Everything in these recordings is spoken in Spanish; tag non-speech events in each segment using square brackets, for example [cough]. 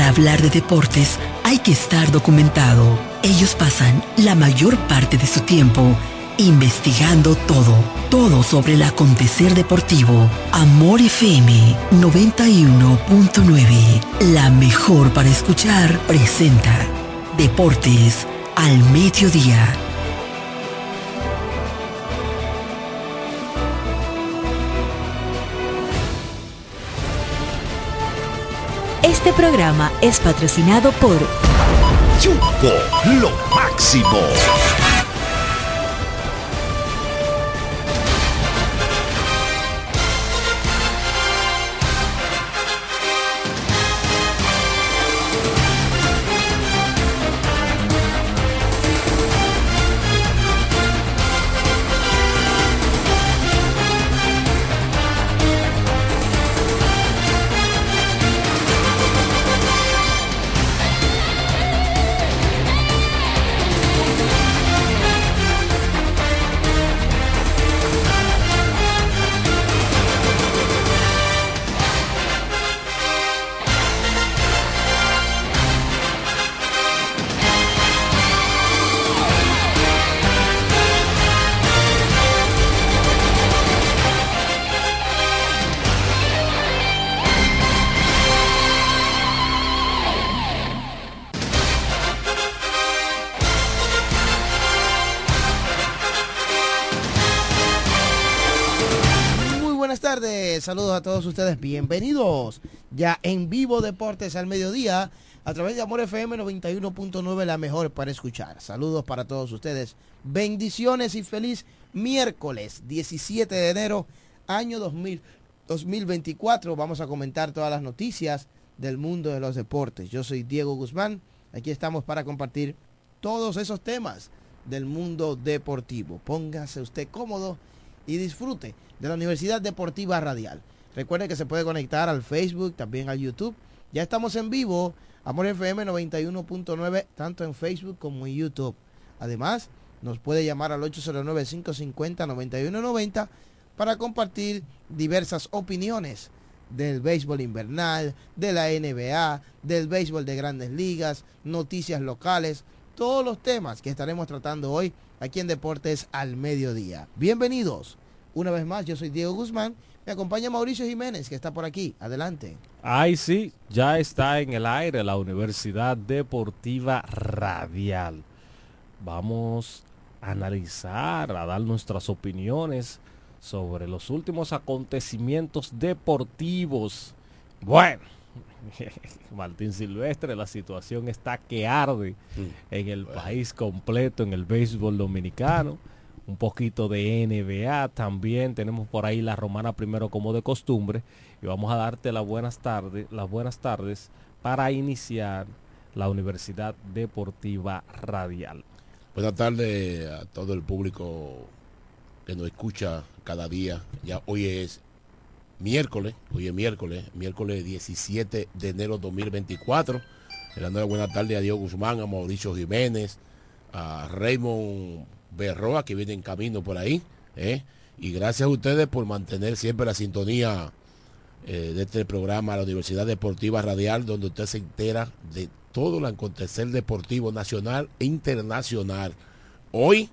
Para hablar de deportes hay que estar documentado. Ellos pasan la mayor parte de su tiempo investigando todo, todo sobre el acontecer deportivo. Amor FM 91.9, la mejor para escuchar, presenta Deportes al Mediodía. Este programa es patrocinado por Yuko, lo máximo. Saludos a todos ustedes, bienvenidos ya en vivo Deportes al mediodía a través de Amor FM 91.9, la mejor para escuchar. Saludos para todos ustedes, bendiciones y feliz miércoles 17 de enero, año 2000, 2024. Vamos a comentar todas las noticias del mundo de los deportes. Yo soy Diego Guzmán, aquí estamos para compartir todos esos temas del mundo deportivo. Póngase usted cómodo y disfrute de la Universidad Deportiva Radial. Recuerde que se puede conectar al Facebook, también al YouTube. Ya estamos en vivo, Amor FM 91.9, tanto en Facebook como en YouTube. Además, nos puede llamar al 809-550-9190 para compartir diversas opiniones del béisbol invernal, de la NBA, del béisbol de grandes ligas, noticias locales, todos los temas que estaremos tratando hoy aquí en Deportes al Mediodía. Bienvenidos. Una vez más, yo soy Diego Guzmán. Me acompaña Mauricio Jiménez, que está por aquí. Adelante. Ay, sí, ya está en el aire la Universidad Deportiva Radial. Vamos a analizar, a dar nuestras opiniones sobre los últimos acontecimientos deportivos. Bueno, [laughs] Martín Silvestre, la situación está que arde en el país completo, en el béisbol dominicano. Un poquito de NBA también. Tenemos por ahí la romana primero como de costumbre. Y vamos a darte las buenas tardes, las buenas tardes para iniciar la Universidad Deportiva Radial. Buenas tardes a todo el público que nos escucha cada día. Ya hoy es miércoles, hoy es miércoles, miércoles 17 de enero 2024. Le dando buenas tardes a Diego Guzmán, a Mauricio Jiménez, a Raymond Berroa que viene en camino por ahí. ¿eh? Y gracias a ustedes por mantener siempre la sintonía eh, de este programa, la Universidad Deportiva Radial, donde usted se entera de todo el acontecer deportivo nacional e internacional. Hoy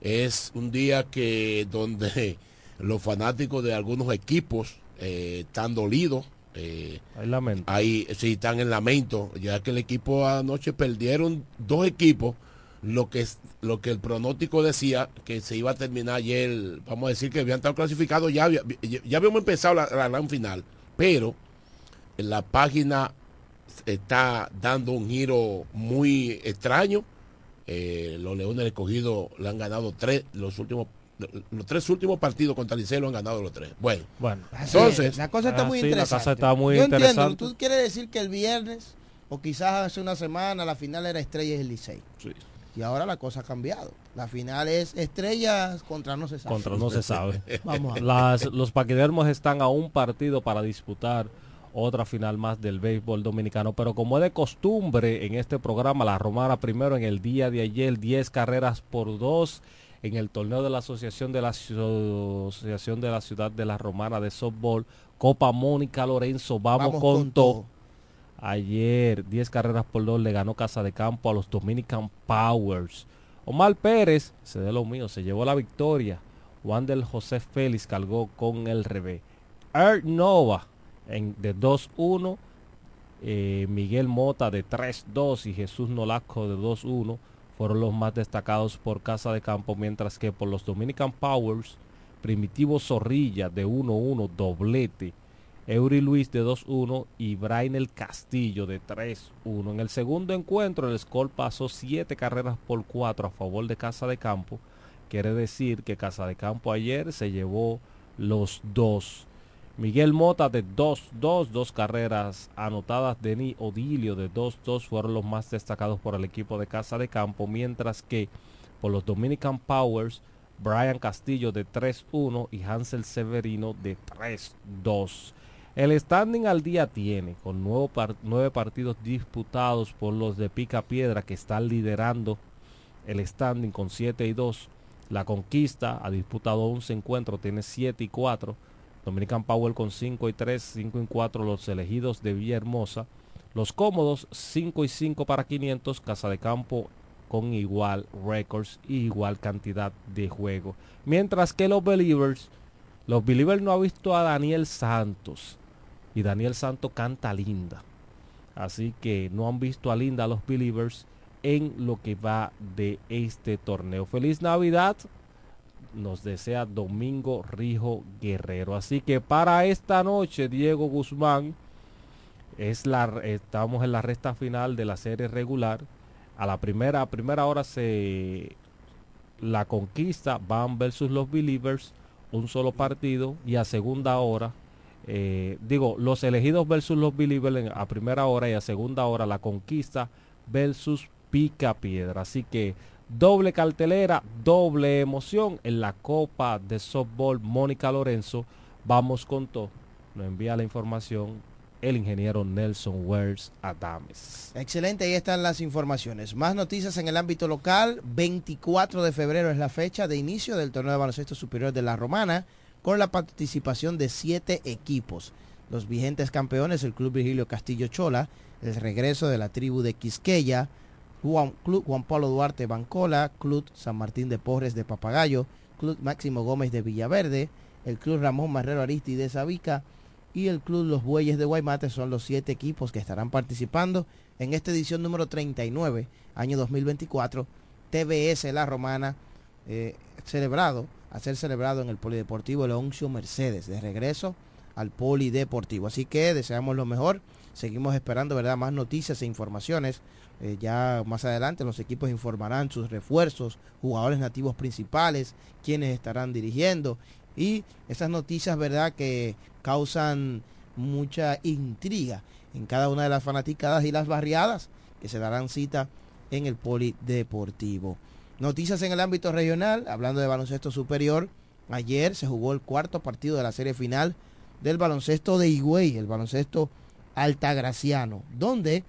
es un día que donde [laughs] los fanáticos de algunos equipos eh, están dolidos. eh, Hay lamento. ahí sí están en lamento, ya que el equipo anoche perdieron dos equipos, lo que es lo que el pronóstico decía que se iba a terminar ayer, vamos a decir que habían estado clasificados, ya, había- ya, ya habíamos empezado la, la gran final, pero en la página está dando un giro muy extraño. Eh, los Leones del Escogido le han ganado tres, los últimos, los tres últimos partidos contra Liceo lo han ganado los tres. Bueno, Bueno, Así Entonces- es, la cosa está Ah, muy sí, la interesante. cosa está muy Yo entiendo, tú quieres decir que el viernes o quizás hace una semana la final era Estrellas y Licey. sí. Y ahora la cosa ha cambiado. La final es Estrellas contra no se sabe. contra no se sabe. [laughs] Vamos a ver. Las, los paquidermos están a un partido para disputar otra final más del béisbol dominicano, pero como es de costumbre en este programa, la Romana primero en el día de ayer, 10 carreras por 2 en el torneo de la Asociación de la, Asociación de la Ciudad de la Romana de Softball, Copa Mónica Lorenzo, vamos, con, todo. Ayer 10 carreras por 2 le ganó Casa de Campo a los Dominican Powers. Omar Pérez, se de lo mío, se llevó la victoria. Wander José Félix cargó con el revés. Art Nova en, de 2-1. eh, Miguel Mota de 3-2 y Jesús Nolasco de 2-1 fueron los más destacados por Casa de Campo, mientras que por los Dominican Powers, Primitivo Zorrilla de 1-1, doblete. Eury Luis de 2-1 y Brainel Castillo de 3-1. En el segundo encuentro el score pasó 7 carreras por 4 a favor de Casa de Campo. Quiere decir que Casa de Campo ayer se llevó los dos. Miguel Mota de 2-2, dos carreras anotadas. Denis Odilio de 2-2 fueron los más destacados por el equipo de Casa de Campo, mientras que por los Dominican Powers, Brian Castillo de 3-1 y Hansel Severino de 3-2. El standing al día tiene, con nuevo par nueve partidos disputados por los de Pica Piedra que están liderando el standing con 7 y 2. La Conquista ha disputado 11 encuentros, tiene 7 y 4. Dominican Power con 5 y 3, 5 y 4 los elegidos de Villahermosa. Los cómodos 5 y 5 para 500, Casa de Campo con igual records y igual cantidad de juego. Mientras que los Believers, los Believers no ha visto a Daniel Santos y Daniel Santos canta linda. Así que no han visto a linda los Believers en lo que va de este torneo. Feliz Navidad nos desea Domingo Rijo Guerrero. Así que para esta noche, Diego Guzmán, es la, estamos en la recta final de la serie regular. A la primera, a primera hora se la conquista van versus los Believers, un solo partido, y a segunda hora, eh, digo, los elegidos versus los Believers a primera hora y a segunda hora la conquista versus Pica Piedra. Así que doble cartelera, doble emoción en la Copa de Softball Mónica Lorenzo. Vamos con todo. Nos envía la información el ingeniero Nelson Wells Adames. Excelente, ahí están las informaciones. Más noticias en el ámbito local. 24 de febrero es la fecha de inicio del torneo de baloncesto superior de la Romana, con la participación de siete equipos. Los vigentes campeones, el Club Virgilio Castillo Chola, el regreso de la tribu de Quisqueya, Juan, Club Juan Pablo Duarte Bancola, Club San Martín de Porres de Papagayo, Club Máximo Gómez de Villaverde, el Club Ramón Marrero Aristi de Sabica, y el Club Los Bueyes de Guaymate son los siete equipos que estarán participando en esta edición número 39, año 2024, TBS La Romana, eh, celebrado, a ser celebrado en el Polideportivo Leoncio Mercedes, de regreso al Polideportivo. Así que deseamos lo mejor, seguimos esperando, ¿verdad?, más noticias e informaciones. Eh, ya más adelante los equipos informarán sus refuerzos, jugadores nativos principales, quienes estarán dirigiendo y esas noticias, ¿verdad?, que causan mucha intriga en cada una de las fanaticadas y las barriadas que se darán cita en el Polideportivo. Noticias en el ámbito regional, hablando de baloncesto superior, ayer se jugó el cuarto partido de la serie final del baloncesto de Higüey, el baloncesto altagraciano, donde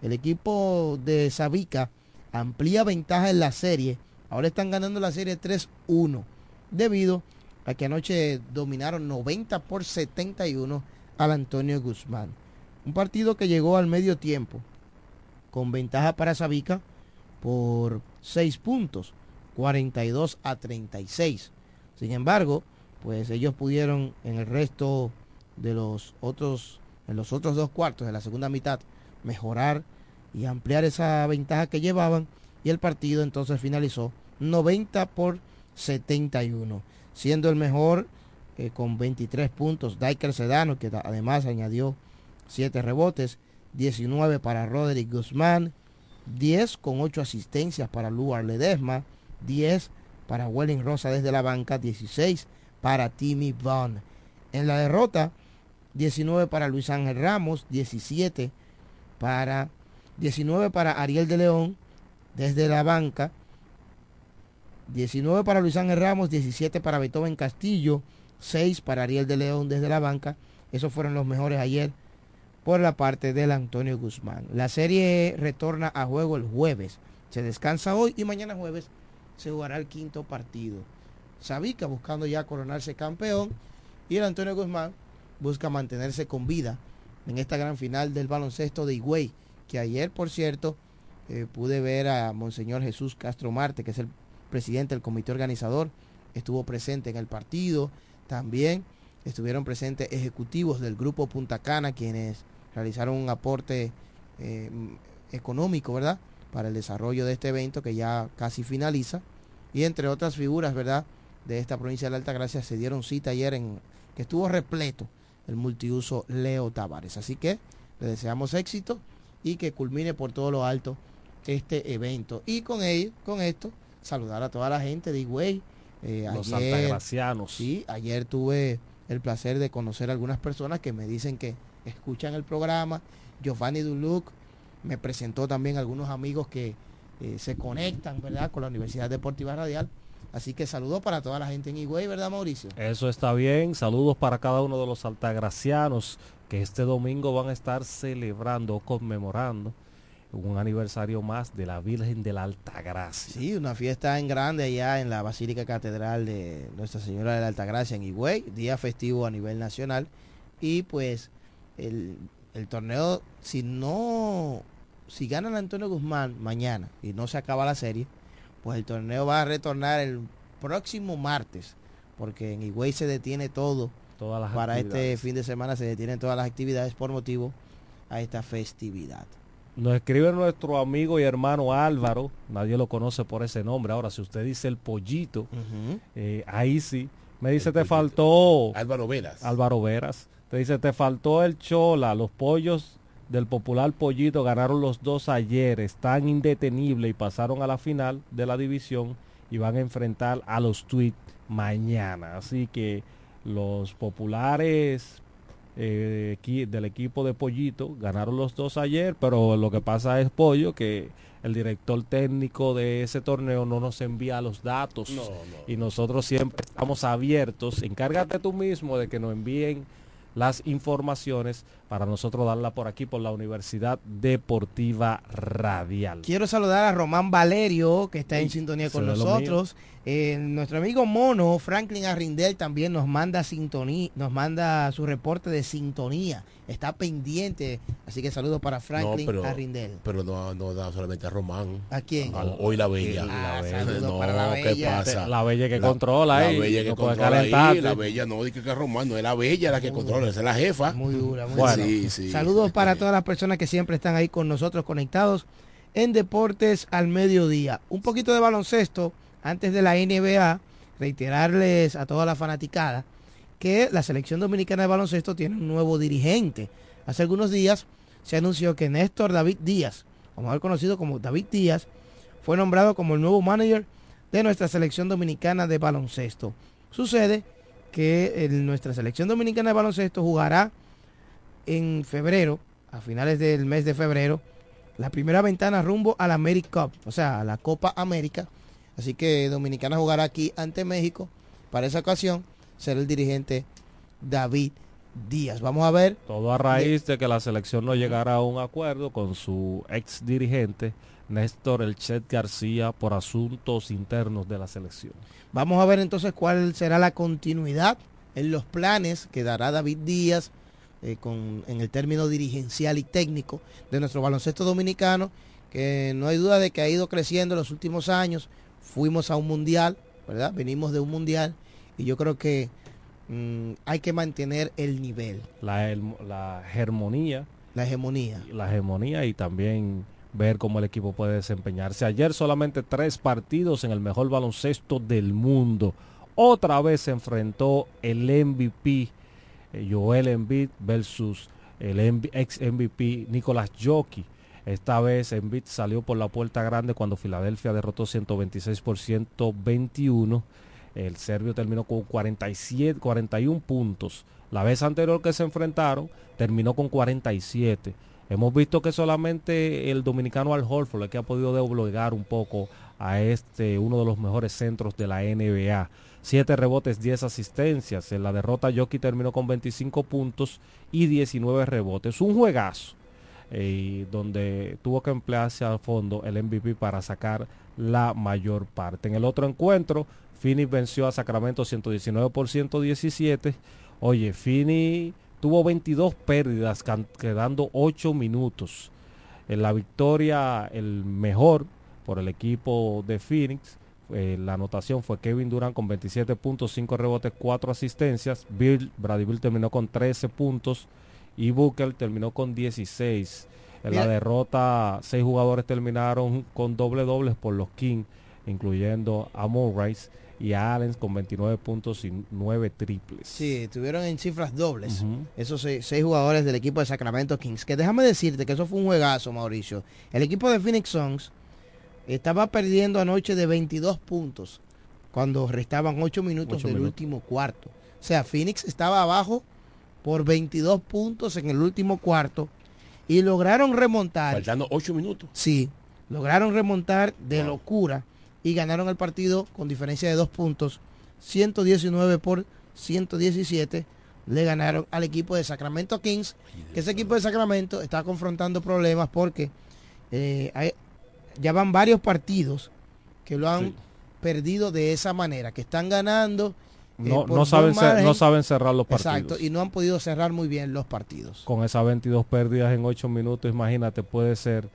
el equipo de Sabica amplía ventaja en la serie. Ahora están ganando la serie 3-1 debido a que anoche dominaron 90 por 71 al Antonio Guzmán. Un partido que llegó al medio tiempo con ventaja para Sabica por 6 puntos, 42 a 36. Sin embargo, pues ellos pudieron en el resto de los otros, en los otros dos cuartos de la segunda mitad, mejorar y ampliar esa ventaja que llevaban y el partido entonces finalizó 90 por 71, siendo el mejor eh, con 23 puntos Diker Sedano, que además añadió 7 rebotes, 19 para Roderick Guzmán, 10 con 8 asistencias para Luar Ledesma, 10 para Welling Rosa desde la banca, 16 para Timmy Vaughn. En la derrota, 19 para Luis Ángel Ramos, 17 para 19 para Ariel de León desde la banca, 19 para Luis Ángel Ramos, 17 para Beethoven Castillo, 6 para Ariel de León desde la banca. Esos fueron los mejores ayer por la parte del Antonio Guzmán. La serie retorna a juego el jueves. Se descansa hoy y mañana jueves se jugará el quinto partido. Sabica buscando ya coronarse campeón y el Antonio Guzmán busca mantenerse con vida en esta gran final del baloncesto de Higüey, que ayer, por cierto, eh, pude ver a Monseñor Jesús Castro Marte, que es el presidente del comité organizador, estuvo presente en el partido, también estuvieron presentes ejecutivos del grupo Punta Cana, quienes realizaron un aporte eh, económico, ¿verdad? Para el desarrollo de este evento que ya casi finaliza. Y entre otras figuras, ¿verdad? De esta provincia de la Altagracia se dieron cita ayer en que estuvo repleto el multiuso Leo Tavares. Así que le deseamos éxito y que culmine por todo lo alto este evento. Y con ello, con esto, saludar a toda la gente de Higüey. Eh, Los ayer, altagracianos. Sí, ayer tuve el placer de conocer a algunas personas que me dicen que escuchan el programa. Giovanni Duluc me presentó también algunos amigos que eh, se conectan, ¿verdad?, con la Universidad Deportiva Radial. Así que saludos para toda la gente en Higüey, ¿verdad, Mauricio? Eso está bien. Saludos para cada uno de los altagracianos que este domingo van a estar celebrando conmemorando un aniversario más de la Virgen de la Altagracia. Sí, una fiesta en grande allá en la Basílica Catedral de Nuestra Señora de la Altagracia en Higüey, día festivo a nivel nacional. Y pues el, el torneo, si no, si gana el Antonio Guzmán mañana y no se acaba la serie, pues el torneo va a retornar el próximo martes, porque en Higüey se detiene todo. Todas las para este fin de semana se detienen todas las actividades por motivo a esta festividad. Nos escribe nuestro amigo y hermano Álvaro, nadie lo conoce por ese nombre. Ahora, si usted dice el pollito, eh, ahí sí. Me dice, te faltó... Álvaro Veras. Álvaro Veras. Te dice, te faltó el chola, los pollos del popular Pollito ganaron los dos ayer, están indetenibles y pasaron a la final de la división y van a enfrentar a los Tweet mañana. Así que los populares eh, del equipo de Pollito ganaron los dos ayer, pero lo que pasa es Pollo que el director técnico de ese torneo no nos envía los datos y nosotros siempre estamos abiertos. Encárgate tú mismo de que nos envíen las informaciones para nosotros darla por aquí por la Universidad Deportiva Radial. Quiero saludar a Román Valerio, que está en sintonía con nosotros. Eh, nuestro amigo Mono, Franklin Arrindel, también nos manda sintonía, nos manda su reporte de sintonía. Está pendiente, así que saludos para Franklin pero, Arrindel. Pero no, no da solamente a Román. ¿A quién? hoy la Bella. Ah, la bella. No, para la ¿qué bella. pasa? La bella que controla La ahí. Bella que no controla ahí. La Bella no, dice que es Román, no es la Bella la que controla, esa es la jefa. Muy dura, muy Bueno, dura. Sí, sí. Saludos para todas las personas que siempre están ahí con nosotros conectados en Deportes al Mediodía. Un poquito de baloncesto antes de la NBA. Reiterarles a toda la fanaticada que la selección dominicana de baloncesto tiene un nuevo dirigente. Hace algunos días se anunció que Néstor David Díaz, como haber conocido como David Díaz, fue nombrado como el nuevo manager de nuestra selección dominicana de baloncesto. Sucede que nuestra selección dominicana de baloncesto jugará en febrero, a finales del mes de febrero, la primera ventana rumbo a la America Cup, o sea, a la Copa América. Así que Dominicana jugará aquí ante México. Para esa ocasión será el dirigente David Díaz. Vamos a ver. Todo a raíz de que la selección no llegara a un acuerdo con su ex dirigente, Néstor El Chet García, por asuntos internos de la selección. Vamos a ver entonces cuál será la continuidad en los planes que dará David Díaz eh, con, en el término dirigencial y técnico de nuestro baloncesto dominicano, que no hay duda de que ha ido creciendo en los últimos años. Fuimos a un mundial, ¿verdad? Venimos de un mundial y yo creo que mm, hay que mantener el nivel, La, el- la hegemonía, la hegemonía. la hegemonía y también ver cómo el equipo puede desempeñarse. Ayer solamente tres partidos en el mejor baloncesto del mundo. Otra vez se enfrentó el MVP eh, Joel Embiid versus el ex MVP Nicolás Jockey. Esta vez Embiid salió por la puerta grande cuando Filadelfia derrotó 126 por 121. El serbio terminó con 47, 41 puntos. La vez anterior que se enfrentaron terminó con 47. Hemos visto que solamente el dominicano Al Horford es que ha podido doblegar un poco a este, uno de los mejores centros de la NBA. 7 rebotes, 10 asistencias. En la derrota Jockey terminó con 25 puntos y 19 rebotes. Un juegazo eh, donde tuvo que emplearse al fondo el MVP para sacar la mayor parte. En el otro encuentro, Phoenix venció a Sacramento 119 por 117. Oye, Fini tuvo 22 pérdidas, quedando 8 minutos. En la victoria, el mejor por el equipo de Phoenix, eh, la anotación fue Kevin Durant con 27 puntos, 5 rebotes, 4 asistencias. Bill, Brady Bill terminó con 13 puntos y Booker terminó con 16. En la Mira. derrota, seis jugadores terminaron con doble dobles por los Kings, incluyendo a Murray y a Allen con 29 puntos y 9 triples. Sí, estuvieron en cifras dobles. Esos seis, seis jugadores del equipo de Sacramento Kings. Que déjame decirte que eso fue un juegazo, Mauricio. El equipo de Phoenix Suns estaba perdiendo anoche de 22 puntos cuando restaban 8 minutos del minutos. último cuarto. O sea, Phoenix estaba abajo por 22 puntos en el último cuarto y lograron remontar. Faltando 8 minutos. Sí, lograron remontar de Wow. locura y ganaron el partido con diferencia de dos puntos, 119 por 117. Le ganaron al equipo de Sacramento Kings, que ese equipo de Sacramento está confrontando problemas porque eh, hay- ya van varios partidos que lo han Sí. perdido de esa manera, que están ganando. eh, No, saben, margen. no saben cerrar los partidos. Exacto, y no han podido cerrar muy bien los partidos. Con esas 22 pérdidas en 8 minutos, imagínate, puede ser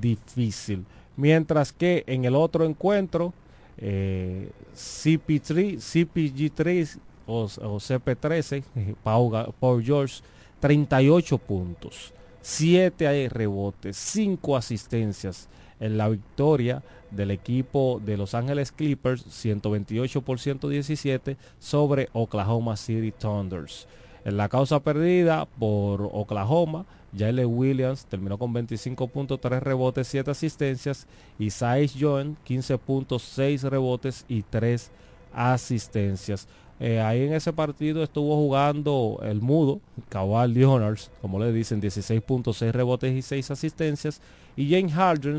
difícil. Mientras que en el otro encuentro, eh, CP3, CPG3 o, o CP13, eh, [laughs] Pau, Ga- Paul George, 38 puntos, 7 rebotes, 5 asistencias en la victoria del equipo de Los Ángeles Clippers, 128 por 117 sobre Oklahoma City Thunders. En la causa perdida por Oklahoma, Jalen Williams terminó con 25 puntos, 3 rebotes, 7 asistencias. Y Saiz Jones, 15 puntos, 6 rebotes y 3 asistencias. Eh, ahí en ese partido estuvo jugando el mudo, Kawhi Leonard, como le dicen, 16 puntos, 6 rebotes y 6 asistencias. Y James Harden,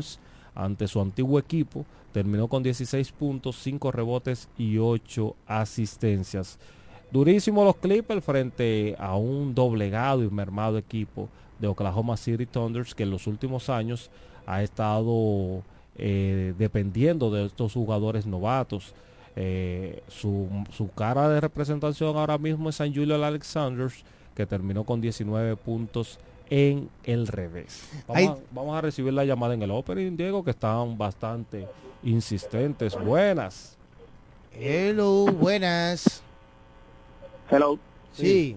ante su antiguo equipo, terminó con 16 puntos, 5 rebotes y 8 asistencias. Durísimo los Clippers frente a un doblegado y mermado equipo de Oklahoma City Thunders que en los últimos años ha estado eh, dependiendo de estos jugadores novatos. Eh, su, su cara de representación ahora mismo es San Julio Alexander que terminó con 19 puntos en el revés. Vamos, a, vamos a recibir la llamada en el opening, Diego, que están bastante insistentes. Buenas. Hello, buenas. Hello. Sí, Eh,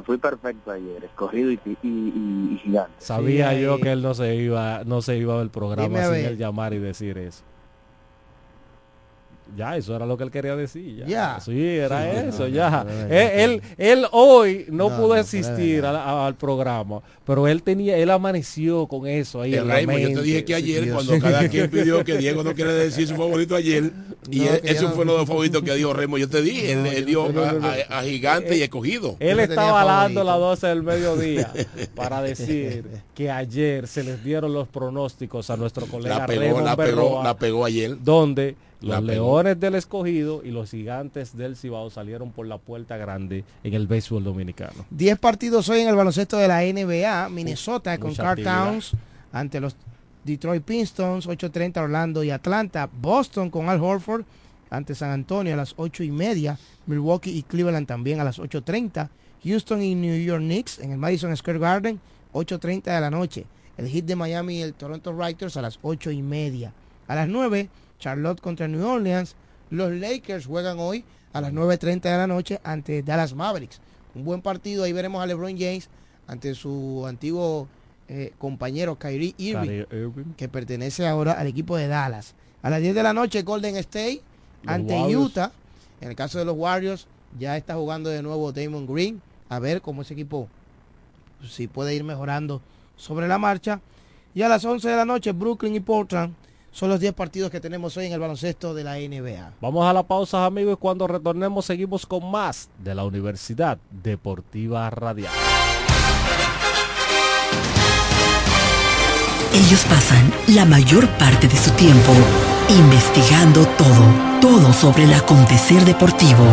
fui perfecto ayer, escogido y, y, y- y gigante. Sabía Sí, yo que él no se iba, no se iba del programa Dime sin él llamar y decir eso. Ya, eso era lo que él quería decir. Ya, Ya. Sí, era Sí, eso, no, ya. no, no, no, él, él, él hoy no, No, pudo no, asistir al, al programa, pero él tenía, él amaneció con eso ahí El en la Raymond, yo te mente. dije que ayer, Dios. cuando cada [laughs] quien pidió que Diego no quiere decir su favorito ayer, y No, él- que eso fue lo de favorito que dijo Raymond. Yo te dije, No, él, dio no- no, no, a, a- a gigante y escogido. Él estaba hablando las favorito. 12 del mediodía [laughs] para decir que ayer se les dieron los pronósticos a nuestro colega La pegó, Raymond la pegó, Berroa. la pegó ayer. donde los. Leones del Escogido y los Gigantes del Cibao salieron por la puerta grande en el béisbol dominicano. 10 partidos hoy en el baloncesto de la NBA. Minnesota con Carl. Towns ante los Detroit Pistons, 8.30 Orlando y Atlanta. Boston con Al Horford ante San Antonio a las 8 y media. Milwaukee y Cleveland también a las 8.30. Houston y New York Knicks en el Madison Square Garden, 8.30 de la noche. El Heat de Miami y el Toronto Raptors a las 8 y media. A las 9, Charlotte contra New Orleans. Los Lakers juegan hoy a las 9.30 de la noche ante Dallas Mavericks. Un buen partido. Ahí veremos a LeBron James ante su antiguo eh, compañero Kyrie Irving, que pertenece ahora al equipo de Dallas. A las 10 de la noche, Golden State Los ante Warriors. Utah. En el caso de los Warriors, ya está jugando de nuevo Damon Green. A ver cómo ese equipo si puede ir mejorando sobre la marcha. Y a las 11 de la noche, Brooklyn y Portland son los 10 partidos que tenemos hoy en el baloncesto de la NBA. Vamos a la pausa amigos y cuando retornemos seguimos con más de la Universidad Deportiva Radial. Ellos pasan la mayor parte de su tiempo investigando todo, todo sobre el acontecer deportivo.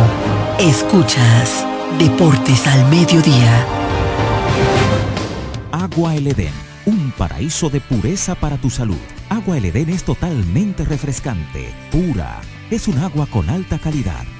Escuchas Deportes al Mediodía. Agua El Edén, un paraíso de pureza para tu salud. Agua El es totalmente refrescante, pura. Es un agua con alta calidad,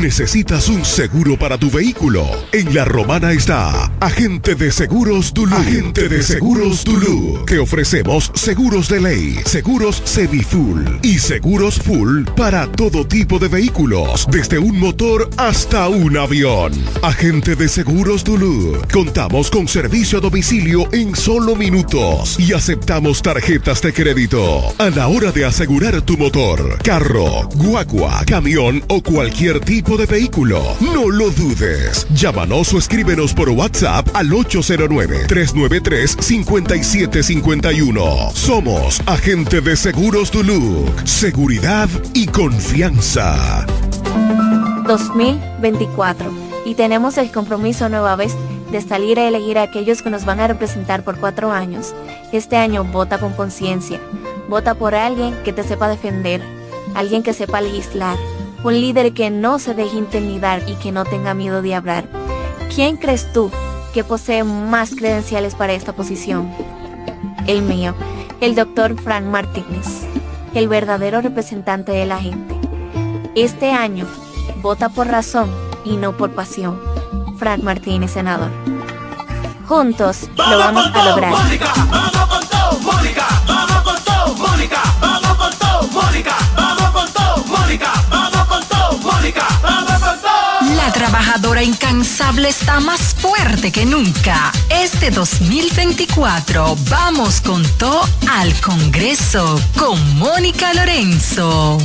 ¿Necesitas un seguro para tu vehículo? En La Romana está Agente de Seguros Dulú. Agente de Seguros Dulú. Te ofrecemos seguros de ley, seguros semi-full y seguros full para todo tipo de vehículos, desde un motor hasta un avión. Agente de Seguros Dulú. Contamos con servicio a domicilio en solo minutos y aceptamos tarjetas de crédito. A la hora de asegurar tu motor, carro, guagua, camión o cualquier tipo de vehículo, no lo dudes. Llámanos o escríbenos por WhatsApp al 809-393-5751. Somos Agente de Seguros Duluc. Seguridad y confianza. 2024 y tenemos el compromiso nueva vez de salir a elegir a aquellos que nos van a representar por cuatro años. Este año vota con conciencia. Vota por alguien que te sepa defender, alguien que sepa legislar, un líder que no se deje intimidar y que no tenga miedo de hablar. ¿Quién crees tú que posee más credenciales para esta posición? El mío, el doctor Frank Martínez, el verdadero representante de la gente. Este año, vota por razón y no por pasión. Frank Martínez, senador. Juntos lo vamos a lograr. Trabajadora incansable está más fuerte que nunca. Este 2024 vamos con todo al Congreso con Mónica Lorenzo.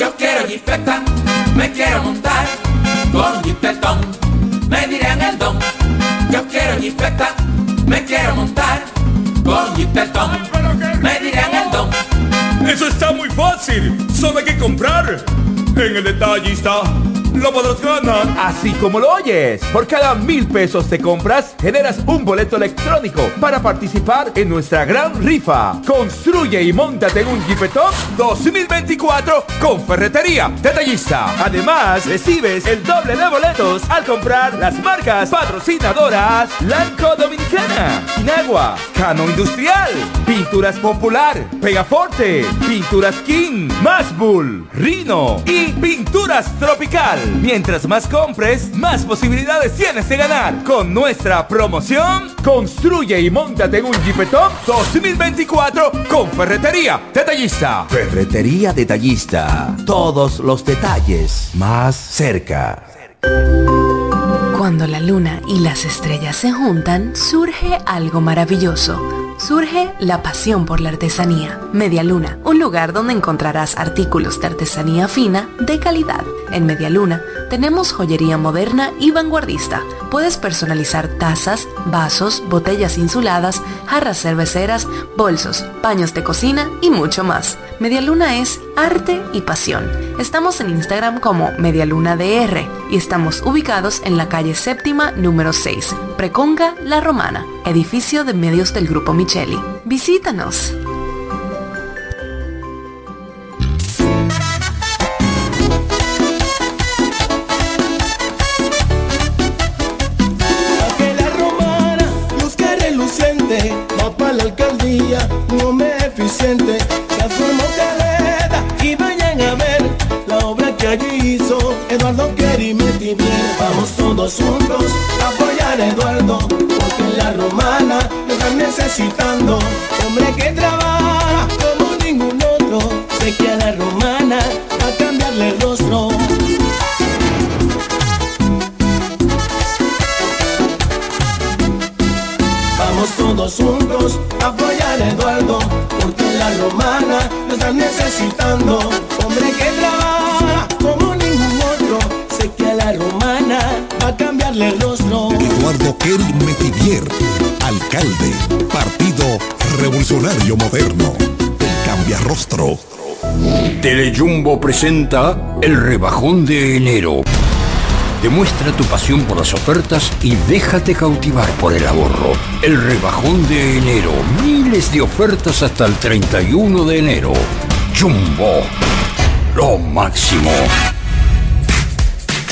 Yo quiero jipeta, me quiero montar con jipetón, me dirán el don. Yo quiero jipeta, me quiero montar con jipetón, me dirán el don. Eso está muy fácil, solo hay que comprar. En el detallista lo podrás ganar. Así como lo oyes, por cada mil pesos te compras, generas un boleto electrónico para participar en nuestra gran rifa. Construye y montate en un Jeepetop 2024 con Ferretería Detallista. Además, recibes el doble de boletos al comprar las marcas patrocinadoras Lanco Dominicana, Inagua, Cano Industrial, Pinturas Popular, Pegaforte, Pinturas King, Masbull, Rino y Pinturas Tropical. Mientras más compres, más posibilidades tienes de ganar. Con nuestra promoción, construye y montate en un Jeepetop 2024 con Ferretería Detallista. Ferretería Detallista. Todos los detalles más cerca. Cuando la luna y las estrellas se juntan, surge algo maravilloso. Surge la pasión por la artesanía. Media Luna, un lugar donde encontrarás artículos de artesanía fina de calidad. En Media Luna tenemos joyería moderna y vanguardista. Puedes personalizar tazas, vasos, botellas insuladas, jarras cerveceras, bolsos, paños de cocina y mucho más. Media Luna es arte y pasión. Estamos en Instagram como MedialunaDR y estamos ubicados en la calle séptima número 6, Preconga La Romana, edificio de medios del Grupo Micheli. Visítanos. Telejumbo presenta el rebajón de enero. Demuestra tu pasión por las ofertas y déjate cautivar por el ahorro. El rebajón de enero. Miles de ofertas hasta el 31 de enero. Jumbo. Lo máximo.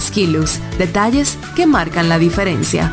Skilus, detalles que marcan la diferencia.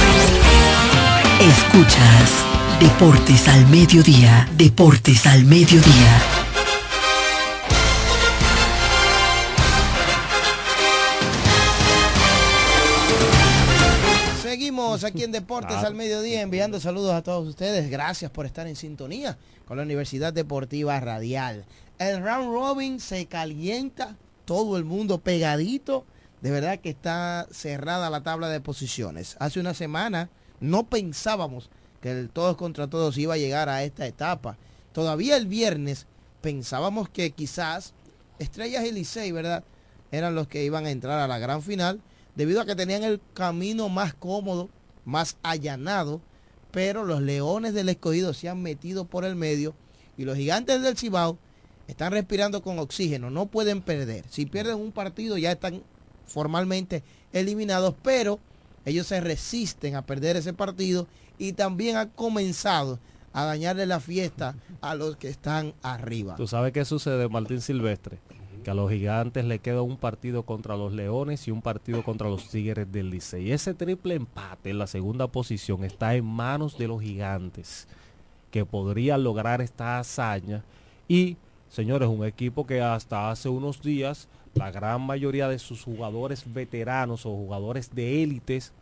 Escuchas Deportes al Mediodía, Deportes al Mediodía. Seguimos aquí en Deportes al Mediodía enviando saludos a todos ustedes. Gracias por estar en sintonía con la Universidad Deportiva Radial. El round robin se calienta, todo el mundo pegadito. De verdad que está cerrada la tabla de posiciones. Hace una semana no pensábamos que el todos contra todos iba a llegar a esta etapa. Todavía el viernes pensábamos que quizás Estrellas y Licey, ¿verdad? Eran los que iban a entrar a la gran final, debido a que tenían el camino más cómodo, más allanado, pero los Leones del Escogido se han metido por el medio y los Gigantes del Cibao están respirando con oxígeno, no pueden perder. Si pierden un partido ya están formalmente eliminados, pero ellos se resisten a perder ese partido y también han comenzado a dañarle la fiesta a los que están arriba. ¿Tú sabes qué sucede, Martín Silvestre? Que a los gigantes le queda un partido contra los Leones y un partido contra los Tigres del Licey. Ese triple empate en la segunda posición está en manos de los gigantes, que podrían lograr esta hazaña. Y, señores, un equipo que hasta hace unos días la gran mayoría de sus jugadores veteranos o jugadores de élites,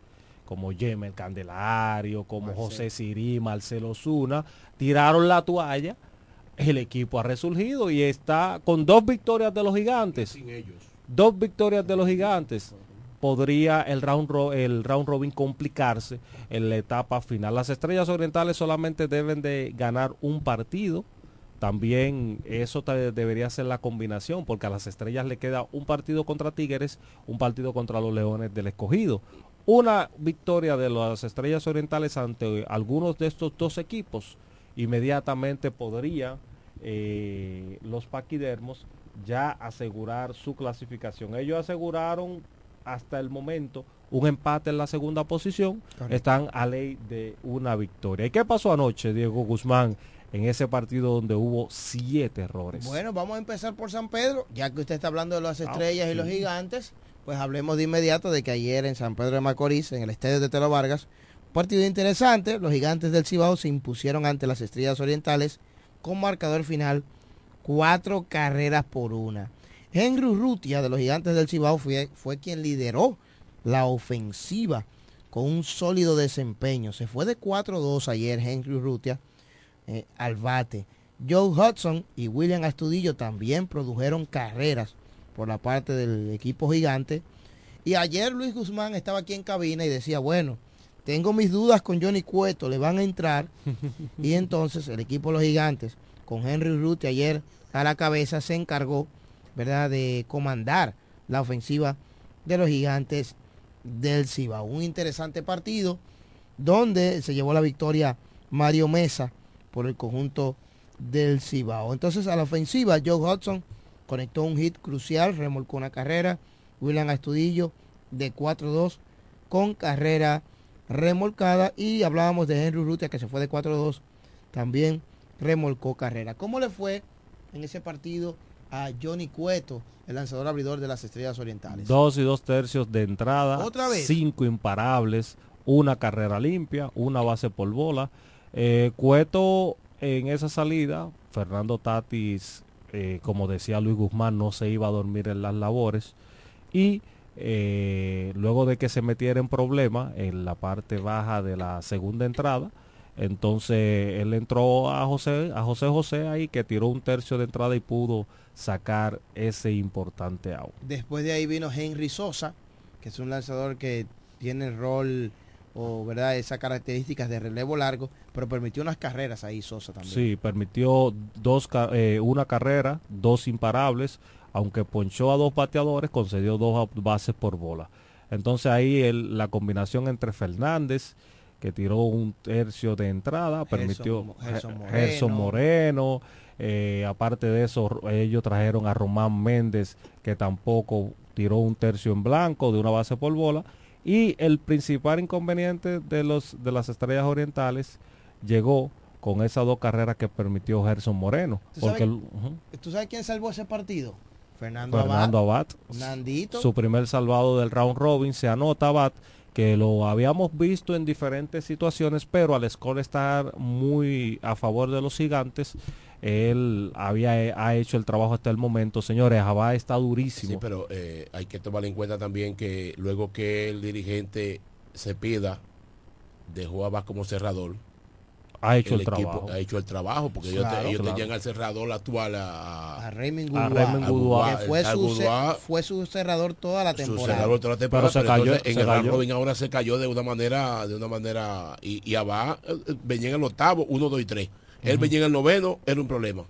como Yemer Candelario, como José Sirí, Marcelo Zuna, tiraron la toalla. El equipo ha resurgido y está con dos victorias de los gigantes. Dos victorias de los gigantes. Podría el round, el round robin complicarse en la etapa final. Las estrellas orientales solamente deben de ganar un partido también eso debería ser la combinación, porque a las estrellas le queda un partido contra Tigres, un partido contra los Leones del Escogido. Una victoria de las estrellas orientales ante algunos de estos dos equipos, inmediatamente podría eh, los paquidermos ya asegurar su clasificación. Ellos aseguraron hasta el momento un empate en la segunda posición, están a ley de una victoria. ¿Y qué pasó anoche, Diego Guzmán? En ese partido donde hubo siete errores. Bueno, vamos a empezar por San Pedro, ya que usted está hablando de las ah, estrellas y los gigantes, pues hablemos de inmediato de que ayer en San Pedro de Macorís, en el estadio de Telo Vargas, partido interesante, los gigantes del Cibao se impusieron ante las estrellas orientales con marcador final cuatro carreras por una. Henry Rutia de los gigantes del Cibao fue, fue quien lideró la ofensiva con un sólido desempeño. Se fue de 4-2 ayer Henry Rutia eh, al bate. Joe Hudson y William Astudillo también produjeron carreras por la parte del equipo gigante. Y ayer Luis Guzmán estaba aquí en cabina y decía, bueno, tengo mis dudas con Johnny Cueto, le van a entrar. [laughs] y entonces el equipo de los gigantes, con Henry Ruth ayer a la cabeza, se encargó, ¿verdad?, de comandar la ofensiva de los gigantes del Ciba. Un interesante partido donde se llevó la victoria Mario Mesa por el conjunto del Cibao. Entonces a la ofensiva, Joe Hudson conectó un hit crucial, remolcó una carrera. William Astudillo de 4-2 con carrera remolcada. Y hablábamos de Henry Rutia que se fue de 4-2, también remolcó carrera. ¿Cómo le fue en ese partido a Johnny Cueto, el lanzador abridor de las Estrellas Orientales. Dos y dos tercios de entrada. ¿Otra vez? Cinco imparables, una carrera limpia, una base por bola. Eh, Cueto en esa salida, Fernando Tatis, eh, como decía Luis Guzmán, no se iba a dormir en las labores. Y eh, luego de que se metiera en problemas en la parte baja de la segunda entrada, entonces él entró a José, a José José ahí que tiró un tercio de entrada y pudo sacar ese importante out. Después de ahí vino Henry Sosa, que es un lanzador que tiene rol o verdad esas características de relevo largo, pero permitió unas carreras ahí Sosa también. Sí, permitió dos eh, una carrera, dos imparables, aunque ponchó a dos bateadores, concedió dos bases por bola. Entonces ahí el- la combinación entre Fernández, que tiró un tercio de entrada, permitió Gerson Ge- Gerson Moreno, eh, aparte de eso ellos trajeron a Román Méndez, que tampoco tiró un tercio en blanco de una base por bola. Y el principal inconveniente de los de las estrellas orientales llegó con esas dos carreras que permitió Gerson Moreno. ¿Tú Porque sabes- ¿Tú sabes quién salvó ese partido? Fernando, Fernando Abad. Abad, Nandito. su primer salvado del round robin, se anota Abad, que lo habíamos visto en diferentes situaciones, pero al score estar muy a favor de los gigantes, él había ha hecho el trabajo hasta el momento. Señores, Abad está durísimo. Sí, pero eh, hay que tomar en cuenta también que luego que el dirigente se pida, dejó a Abad como cerrador. Ha hecho el equipo trabajo. Ha hecho el trabajo, porque ellos, te- Claro, ellos claro. tenían al cerrador actual a, a Raymond A a que fue su, Goudois, fue su cerrador toda la su temporada. cerrador toda la temporada, Pero se pero cayó, entonces en se el cayó. robin ahora se cayó de una manera, de una manera, y, y Abad eh, venía en el octavo, uno, dos y tres. Él venía en el noveno, era un problema.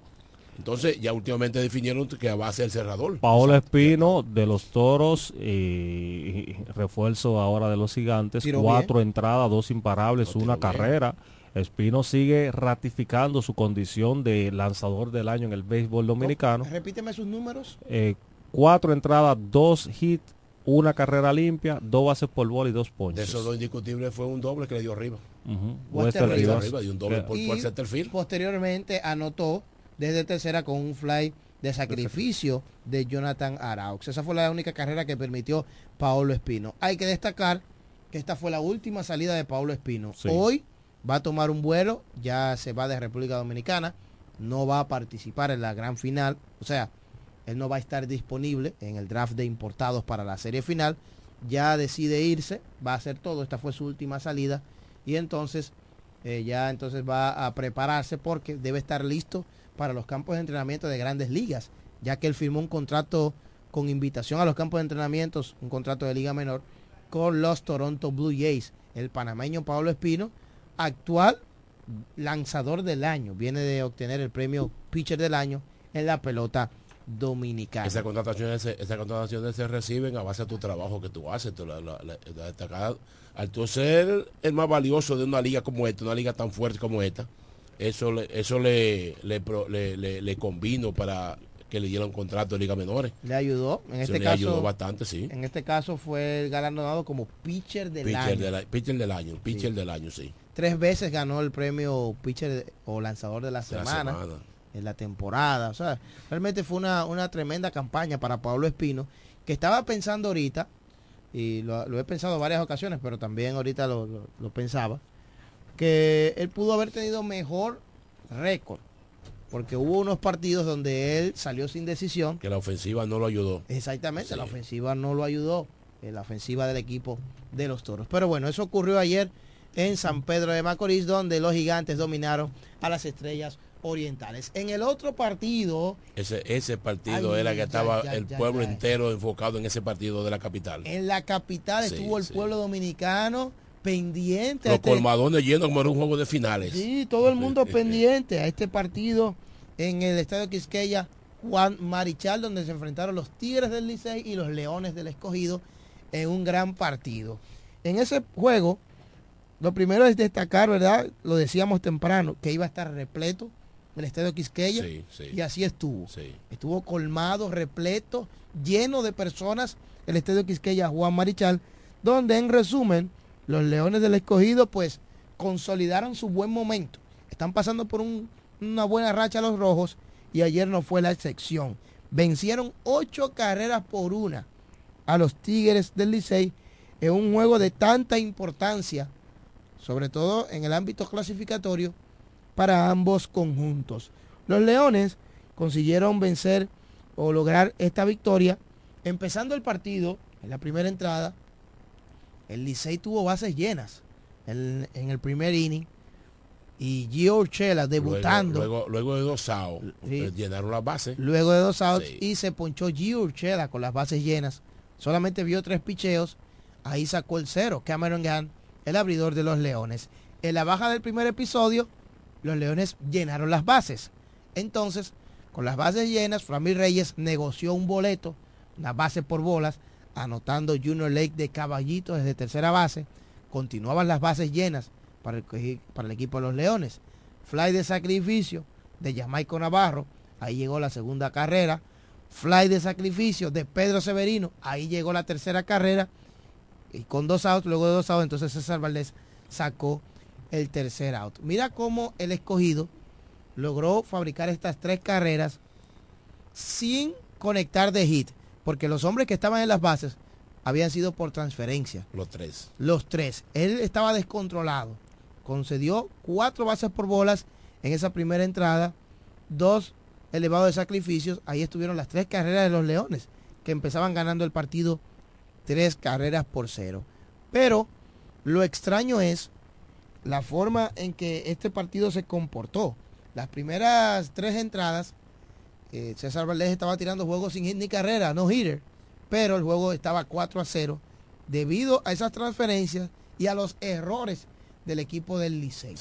Entonces ya últimamente definieron que Abad sea el cerrador. Paolo Espino de los Toros y refuerzo ahora de los Gigantes, cuatro entradas, dos imparables, una bien. carrera. Espino sigue ratificando su condición de lanzador del año en el béisbol dominicano. Repíteme sus números. Eh, cuatro entradas, dos hits, una carrera limpia, dos bases por bola y dos De ponches. esos dos indiscutibles fue un doble que le dio arriba. Rivas. un doble por, Y por. Posteriormente anotó desde tercera con un fly de sacrificio de Jonathan Araux. Esa fue la única carrera que permitió Paolo Espino. Hay que destacar que esta fue la última salida de Paolo Espino. Sí. Hoy va a tomar un vuelo, ya se va de República Dominicana, no va a participar en la gran final, o sea, él no va a estar disponible en el draft de importados para la serie final, ya decide irse, va a hacer todo, esta fue su última salida y entonces eh, ya entonces va a prepararse porque debe estar listo para los campos de entrenamiento de grandes ligas, ya que él firmó un contrato con invitación a los campos de entrenamientos, un contrato de liga menor con los Toronto Blue Jays. El panameño Pablo Espino, actual lanzador del año, viene de obtener el premio pitcher del año en la pelota dominicana. Esas contrataciones, esas contrataciones se reciben a base de tu trabajo que tú haces. tú la- la- al tú ser el más valioso de una liga como esta, una liga tan fuerte como esta, eso le, eso le, le, le, convino para que le diera un contrato de liga menores. Le ayudó, en este le caso, ayudó bastante, sí. en este caso fue galardonado como pitcher del Pitcher, año. de la- pitcher del año, pitcher Sí. del año, sí. Tres veces ganó el premio pitcher de- o lanzador de la De la semana. En la temporada. O sea, realmente fue una, una tremenda campaña para Pablo Espino, que estaba pensando ahorita, y lo, lo he pensado en varias ocasiones, pero también ahorita lo, lo- lo pensaba, que él pudo haber tenido mejor récord, porque hubo unos partidos donde él salió sin decisión. Que la ofensiva no lo ayudó. Exactamente, Sí. la ofensiva no lo ayudó, en la ofensiva del equipo de los toros. Pero bueno, eso ocurrió ayer en San Pedro de Macorís, donde los gigantes dominaron a las estrellas orientales. En el otro partido, Ese, ese partido Ay, era que ya, estaba ya, el pueblo entero enfocado en ese partido de la capital. en la capital Sí, estuvo el sí. pueblo dominicano pendiente. Los este- colmadones llenos como era un juego de finales. Sí, todo el mundo pendiente a este partido en el estadio Quisqueya Juan Marichal, donde se enfrentaron los Tigres del Licey y los Leones del Escogido en un gran partido. En ese juego, lo primero es destacar, ¿verdad? Lo decíamos temprano, que iba a estar repleto el estadio Quisqueya. Sí, sí. Y así estuvo. Sí. Estuvo colmado, repleto, lleno de personas el estadio Quisqueya Juan Marichal, donde en resumen los Leones del Escogido pues consolidaron su buen momento. Están pasando por un- una buena racha los rojos y ayer no fue la excepción. vencieron ocho carreras por una a los Tigres del Licey en un juego de tanta importancia, sobre todo en el ámbito clasificatorio, para ambos conjuntos. Los Leones consiguieron vencer o lograr esta victoria, empezando el partido en la primera entrada, el Licey tuvo bases llenas en, en el primer inning y Gio Urchela debutando. Luego, luego, de dos outs, Sí. llenaron las bases. Luego de dos outs Sí. y se ponchó Gio Urchela con las bases llenas. Solamente vio tres picheos. Ahí sacó el cero. Cameron Gunn, el abridor de los Leones. En la baja del primer episodio, los Leones llenaron las bases. Entonces, con las bases llenas, Framil Reyes negoció un boleto, una base por bolas, anotando Junior Lake de caballito desde tercera base. Continuaban las bases llenas para el, equipo de los Leones. Fly de sacrificio de Jamaico Navarro, ahí llegó la segunda carrera. Fly de sacrificio de Pedro Severino, ahí llegó la tercera carrera. Y con dos outs, luego de dos outs, entonces César Valdés sacó el tercer out. Mira cómo el escogido logró fabricar estas tres carreras sin conectar de hit, porque los hombres que estaban en las bases habían sido por transferencia. Los tres. Los tres. Él estaba descontrolado. Concedió cuatro bases por bolas en esa primera entrada, dos elevados de sacrificios. Ahí estuvieron las tres carreras de los Leones, que empezaban ganando el partido tres carreras por cero. Pero lo extraño es la forma en que este partido se comportó. Las primeras tres entradas, eh, César Valdés estaba tirando juegos sin hit ni carrera, no hitter, pero el juego estaba 4 a 0 debido a esas transferencias y a los errores del equipo del Licey.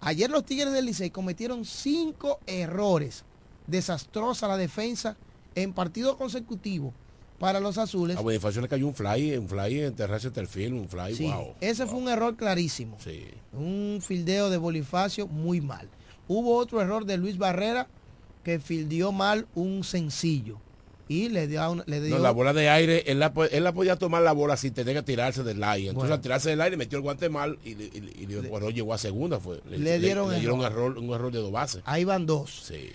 Ayer los Tigres del Licey cometieron cinco errores. Desastrosa la defensa en partido consecutivo para los azules. A Bonifacio le cayó un fly, un fly en terraza field, un fly, Sí, wow. ese fue un error clarísimo. Sí. Un fildeo de Bonifacio muy mal. Hubo otro error de Luis Barrera que fildeó mal un sencillo y le dio, le dio No, la bola de aire, él la, él la podía tomar la bola sin tener que tirarse del aire. Entonces Bueno. al tirarse del aire metió el guante mal y, y, y- llegó a segunda fue. le dieron le dieron error. error, un error de dos bases. Ahí van dos. Sí.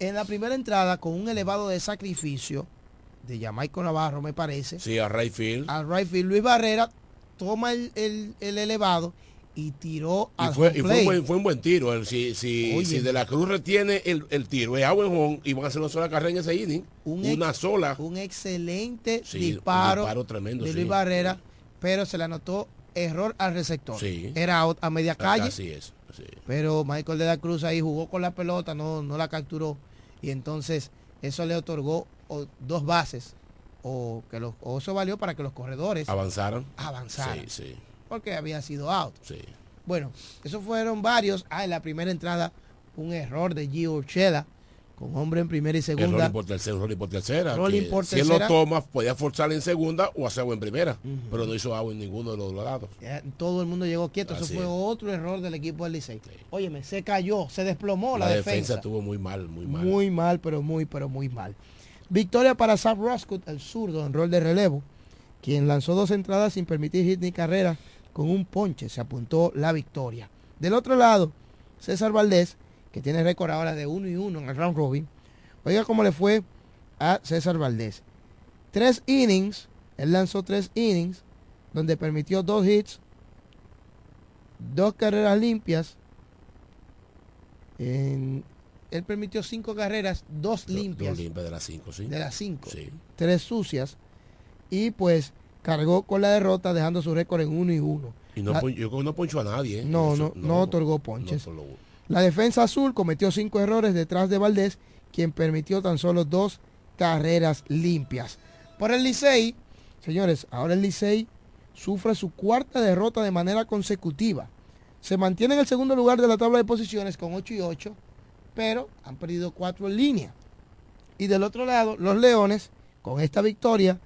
En la primera entrada, con un elevado de sacrificio de Jamaico Navarro, me parece, Sí, a Rayfield. al right field, Luis Barrera toma el, el- el elevado y tiró Y al fue, y fue, un buen, fue un buen tiro. El- si, si, si De la Cruz retiene el, el tiro, es a buen home y van a hacer una sola carrera en ese inning. Un ex- una sola. Un excelente Sí, un disparo, tremendo, de sí. Luis Barrera, pero se le anotó error al receptor. Sí. Era out a media calle. Así es. sí. Pero Michael de la Cruz ahí jugó con la pelota, no, no la capturó. Y entonces eso le otorgó o, dos bases. O, que los, o eso valió para que los corredores Avanzaron. Sí, sí. Porque había sido out. Sí. Bueno, esos fueron varios. Ah, en la primera entrada, un error de Gio Urchela, con hombre en primera y segunda. rolling por tercera, rolling por tercera. Rolling que por si él lo toma, podía forzar en segunda o hacer agua en primera. Pero no hizo agua en ninguno de los lados. Eh, Todo el mundo llegó quieto. Eso fue es. otro error del equipo del Licey. Óyeme, se cayó, se desplomó la, la defensa. defensa estuvo muy mal, muy mal. Muy mal, pero muy, pero muy mal. Victoria para Sam Roscoe, el zurdo en rol de relevo, quien lanzó dos entradas sin permitir hit ni carrera con un ponche. Se apuntó la victoria. Del otro lado, César Valdés, que tiene récord ahora de 1 y 1 en el round robin. Oiga cómo le fue a César Valdés. Tres innings, él lanzó tres innings, donde permitió dos hits, dos carreras limpias. En- él permitió cinco carreras, dos limpias Dos limpias de las cinco, sí. de las cinco, Sí. tres sucias, y pues cargó con la derrota dejando su récord en 1 y 1. Y no, La- pon- yo creo que no ponchó a nadie. ¿eh? no, no, no otorgó ponches. no, La defensa azul cometió cinco errores detrás de Valdés, quien permitió tan solo dos carreras limpias. Por el Licey, señores, ahora el Licey sufre su cuarta derrota de manera consecutiva. Se mantiene en el segundo lugar de la tabla de posiciones con 8 y 8, pero han perdido cuatro en línea. Y del otro lado, los Leones, con esta victoria,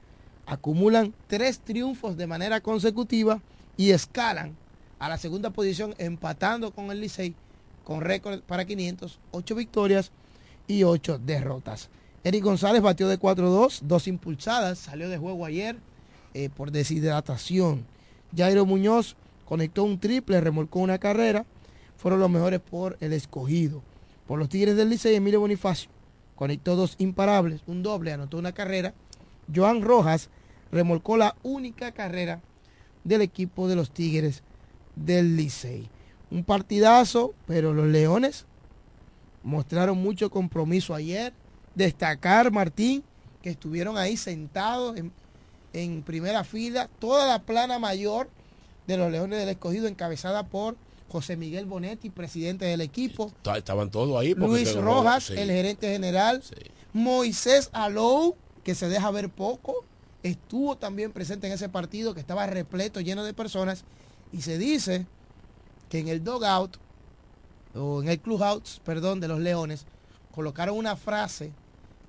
acumulan tres triunfos de manera consecutiva y escalan a la segunda posición empatando con el Licey con récord para 500, 8 victorias y 8 derrotas. Eric González batió de 4-2, dos impulsadas, salió de juego ayer eh, por deshidratación. Jairo Muñoz conectó un triple, remolcó una carrera, fueron los mejores por el escogido. Por los Tigres del Licey, Emilio Bonifacio conectó dos imparables, un doble, anotó una carrera. Joan Rojas remolcó la única carrera del equipo de los Tigres del Licey. Un partidazo, pero los Leones mostraron mucho compromiso ayer. Destacar, Martín, que estuvieron ahí sentados en, en primera fila, toda la plana mayor de los Leones del Escogido, encabezada por José Miguel Bonetti, presidente del equipo. Ta- Estaban todos ahí. Luis Rojas, sí. el gerente general. Moisés Alou, que se deja ver poco, estuvo también presente en ese partido que estaba repleto, lleno de personas. Y se dice que en el dogout, o en el clubhouse, perdón, de los Leones, colocaron una frase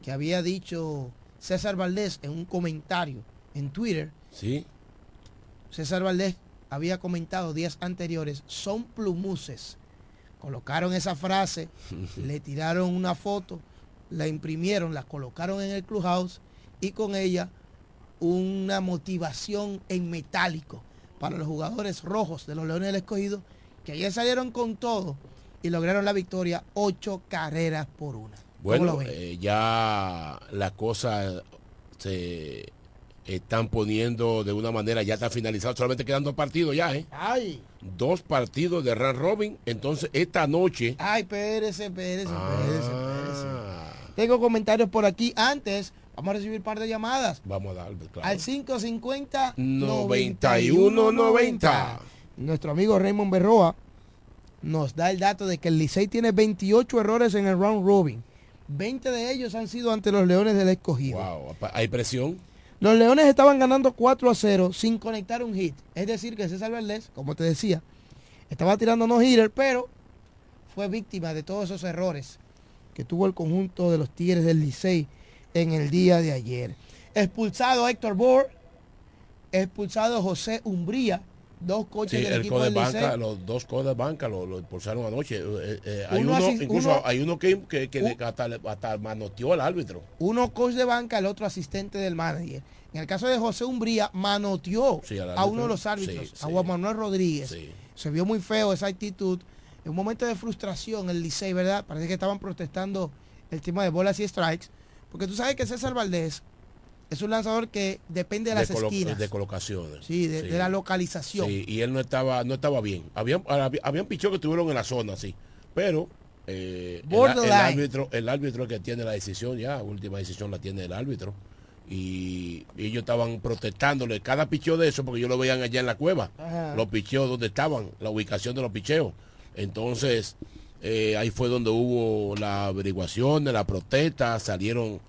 que había dicho César Valdés en un comentario en Twitter. Sí. César Valdés había comentado días anteriores, son plumuses. Colocaron esa frase, [laughs] le tiraron una foto, la imprimieron, la colocaron en el clubhouse y con ella una motivación en metálico para los jugadores rojos de los Leones del Escogido, que ayer salieron con todo y lograron la victoria, ocho carreras por una. ¿Cómo lo Bueno, eh, ya las cosas se están poniendo de una manera, ya está finalizado, solamente quedan dos partidos ya, ¿eh? Ay, Dos partidos de Run Robin, entonces esta noche... ay, espérese, espérese, Ah. espérese, espérese. Tengo comentarios por aquí. Antes, vamos a recibir un par de llamadas. Vamos a dar, claro. Al 550 91 90. Nuestro amigo Raymond Berroa nos da el dato de que el Licey tiene 28 errores en el round robin. 20 de ellos han sido ante los Leones del Escogido. Wow, hay presión. Los Leones estaban ganando 4 a 0 sin conectar un hit. Es decir, que César Valdés, como te decía, estaba tirando no hitter, pero fue víctima de todos esos errores que tuvo el conjunto de los Tigres del Licey en el día de ayer. Expulsado Héctor Bohr, expulsado José Umbría, dos coches Sí, del el equipo del banca, los dos co de banca lo, lo expulsaron anoche. Eh, eh, hay Uno incluso uno- hay uno que, que, que le- hasta, hasta manoteó al árbitro. Uno coach de banca, el otro asistente del manager. En el caso de José Umbría, manoteó Sí, a uno de los árbitros, Sí, a. Juan Manuel Rodríguez. Se vio muy feo esa actitud. En un momento de frustración, el Licey, ¿verdad? Parece que estaban protestando el tema de bolas y strikes. Porque tú sabes que César Valdés es un lanzador que depende de las colo- esquinas. de colocaciones. Sí, de, de la localización. Sí, y él no estaba, no estaba bien. Habían, había- habían pichos que estuvieron en la zona, sí. Pero eh, el, el árbitro, el árbitro que tiene la decisión ya, última decisión la tiene el árbitro. Y, y ellos estaban protestándole cada picheo de eso, porque ellos lo veían allá en la cueva. Ajá. Los picheos donde estaban, la ubicación de los picheos. Entonces, eh, ahí fue donde hubo la averiguación de la protesta, salieron,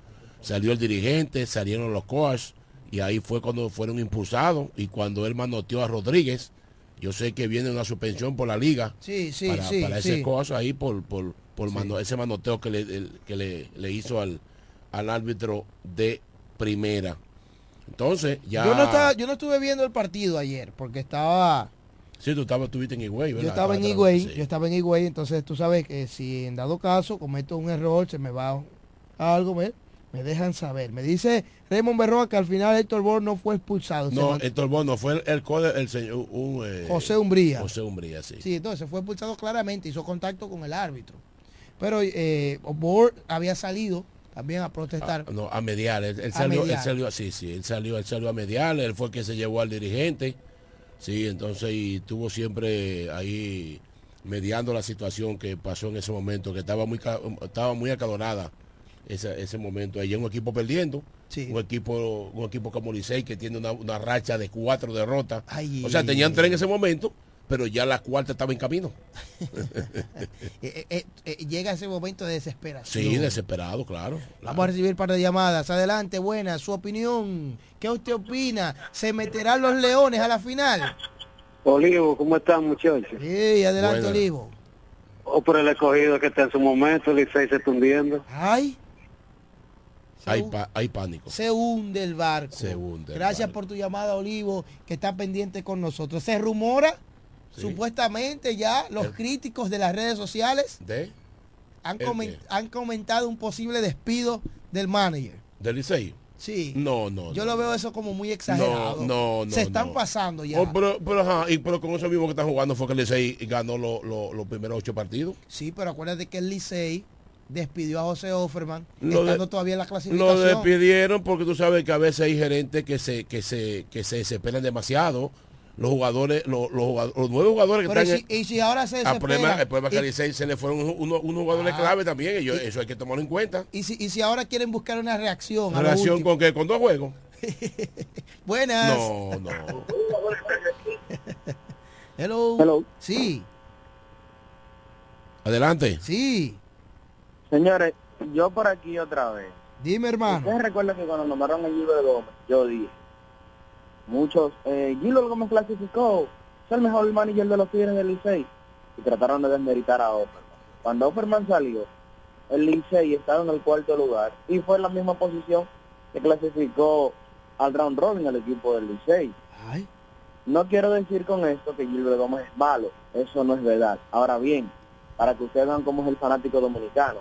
salió el dirigente, salieron los coaches, y ahí fue cuando fueron impulsados, y cuando él manoteó a Rodríguez, yo sé que viene una suspensión por la liga Sí, sí, para, sí, para ese coach ahí por, por, por mano- ese manoteo que le, el- que le, le hizo al, al árbitro de primera. Entonces, ya... Yo, no estaba, yo no estuve viendo el partido ayer porque estaba... Sí, tú estabas, estuviste en Higüey, ¿verdad? Yo estaba en Higüey, yo estaba en Higüey, entonces tú sabes que si en dado caso cometo un error, se me va algo, ¿ves? Me dejan saber. Me dice Raymond Berroa que al final Héctor Bor no fue expulsado. No, Héctor Bono fue el, el, el señor... un, eh, José Umbría. José Umbría, sí. Sí, entonces fue expulsado claramente, hizo contacto con el árbitro. Pero eh, Bor había salido también a protestar. Ah, no, a mediar. Él, él A salió, mediar. él salió, sí, sí, él salió, él salió a mediar, él fue el que se llevó al dirigente. Sí, entonces y estuvo siempre ahí mediando la situación que pasó en ese momento, que estaba muy estaba muy acalorada ese, ese momento. Ahí un equipo perdiendo, un equipo, un equipo como Licey que tiene una, una racha de cuatro derrotas. Ay, o sea, tenían tres en ese momento, pero ya la cuarta estaba en camino. [laughs] Eh, eh, eh, llega ese momento de desesperación. sí, desesperado, claro. Vamos a recibir un par de llamadas. Adelante, buena, su opinión. ¿Qué usted opina? ¿Se meterán los leones a la final? Olivo, ¿cómo están muchachos? Sí, adelante, Buena. Olivo. O por el escogido que está en su momento, Licey se está hundiendo. Ay, Hay, pa- hay pánico. se hunde el barco. Se hunde Gracias por tu llamada, Olivo, que está pendiente con nosotros. Se rumora, supuestamente ya, los críticos de las redes sociales ¿De? han, han comentado un posible despido del manager. ¿Del Licey? Sí. No, no. Yo no. lo veo eso como muy exagerado. No, no, no. Se están no. pasando ya. Oh, pero, pero, ajá, y, pero con eso mismo que están jugando fue que el Licey ganó lo- lo- los primeros ocho partidos. Sí, pero acuérdate que el Licey despidió a José Offerman, Lo de- estando todavía en la Lo clasificación. despidieron porque tú sabes que a veces hay gerentes que se que se que se desesperan demasiado. Los jugadores, los, los, jugadores- los nueve jugadores que Pero están y si- y si ahora se el desespera, problema, el problema es que y- Licey se le fueron unos, unos jugadores Ah. clave también, y yo- Y- eso hay que tomarlo en cuenta. Y si, y si ahora quieren buscar una reacción. a lo Relación último. con que con dos juegos. [laughs] Buenas. No, no. [laughs] Hello. Hello. Sí, Adelante. sí. Señores, yo por aquí otra vez. Dime, hermano. Ustedes recuerdan que cuando nombraron a Gilbert Gómez, yo dije, muchos, eh, Gilbert Gómez clasificó, es el mejor manager de los Tigres del Licey, y trataron de desmeritar a Offerman. Cuando Offerman salió, el Licey estaba en el cuarto lugar, y fue en la misma posición que clasificó al round robin el equipo del Licey. Ay. No quiero decir con esto que Gilbert Gómez es malo, eso no es verdad. Ahora bien, para que ustedes vean cómo es el fanático dominicano,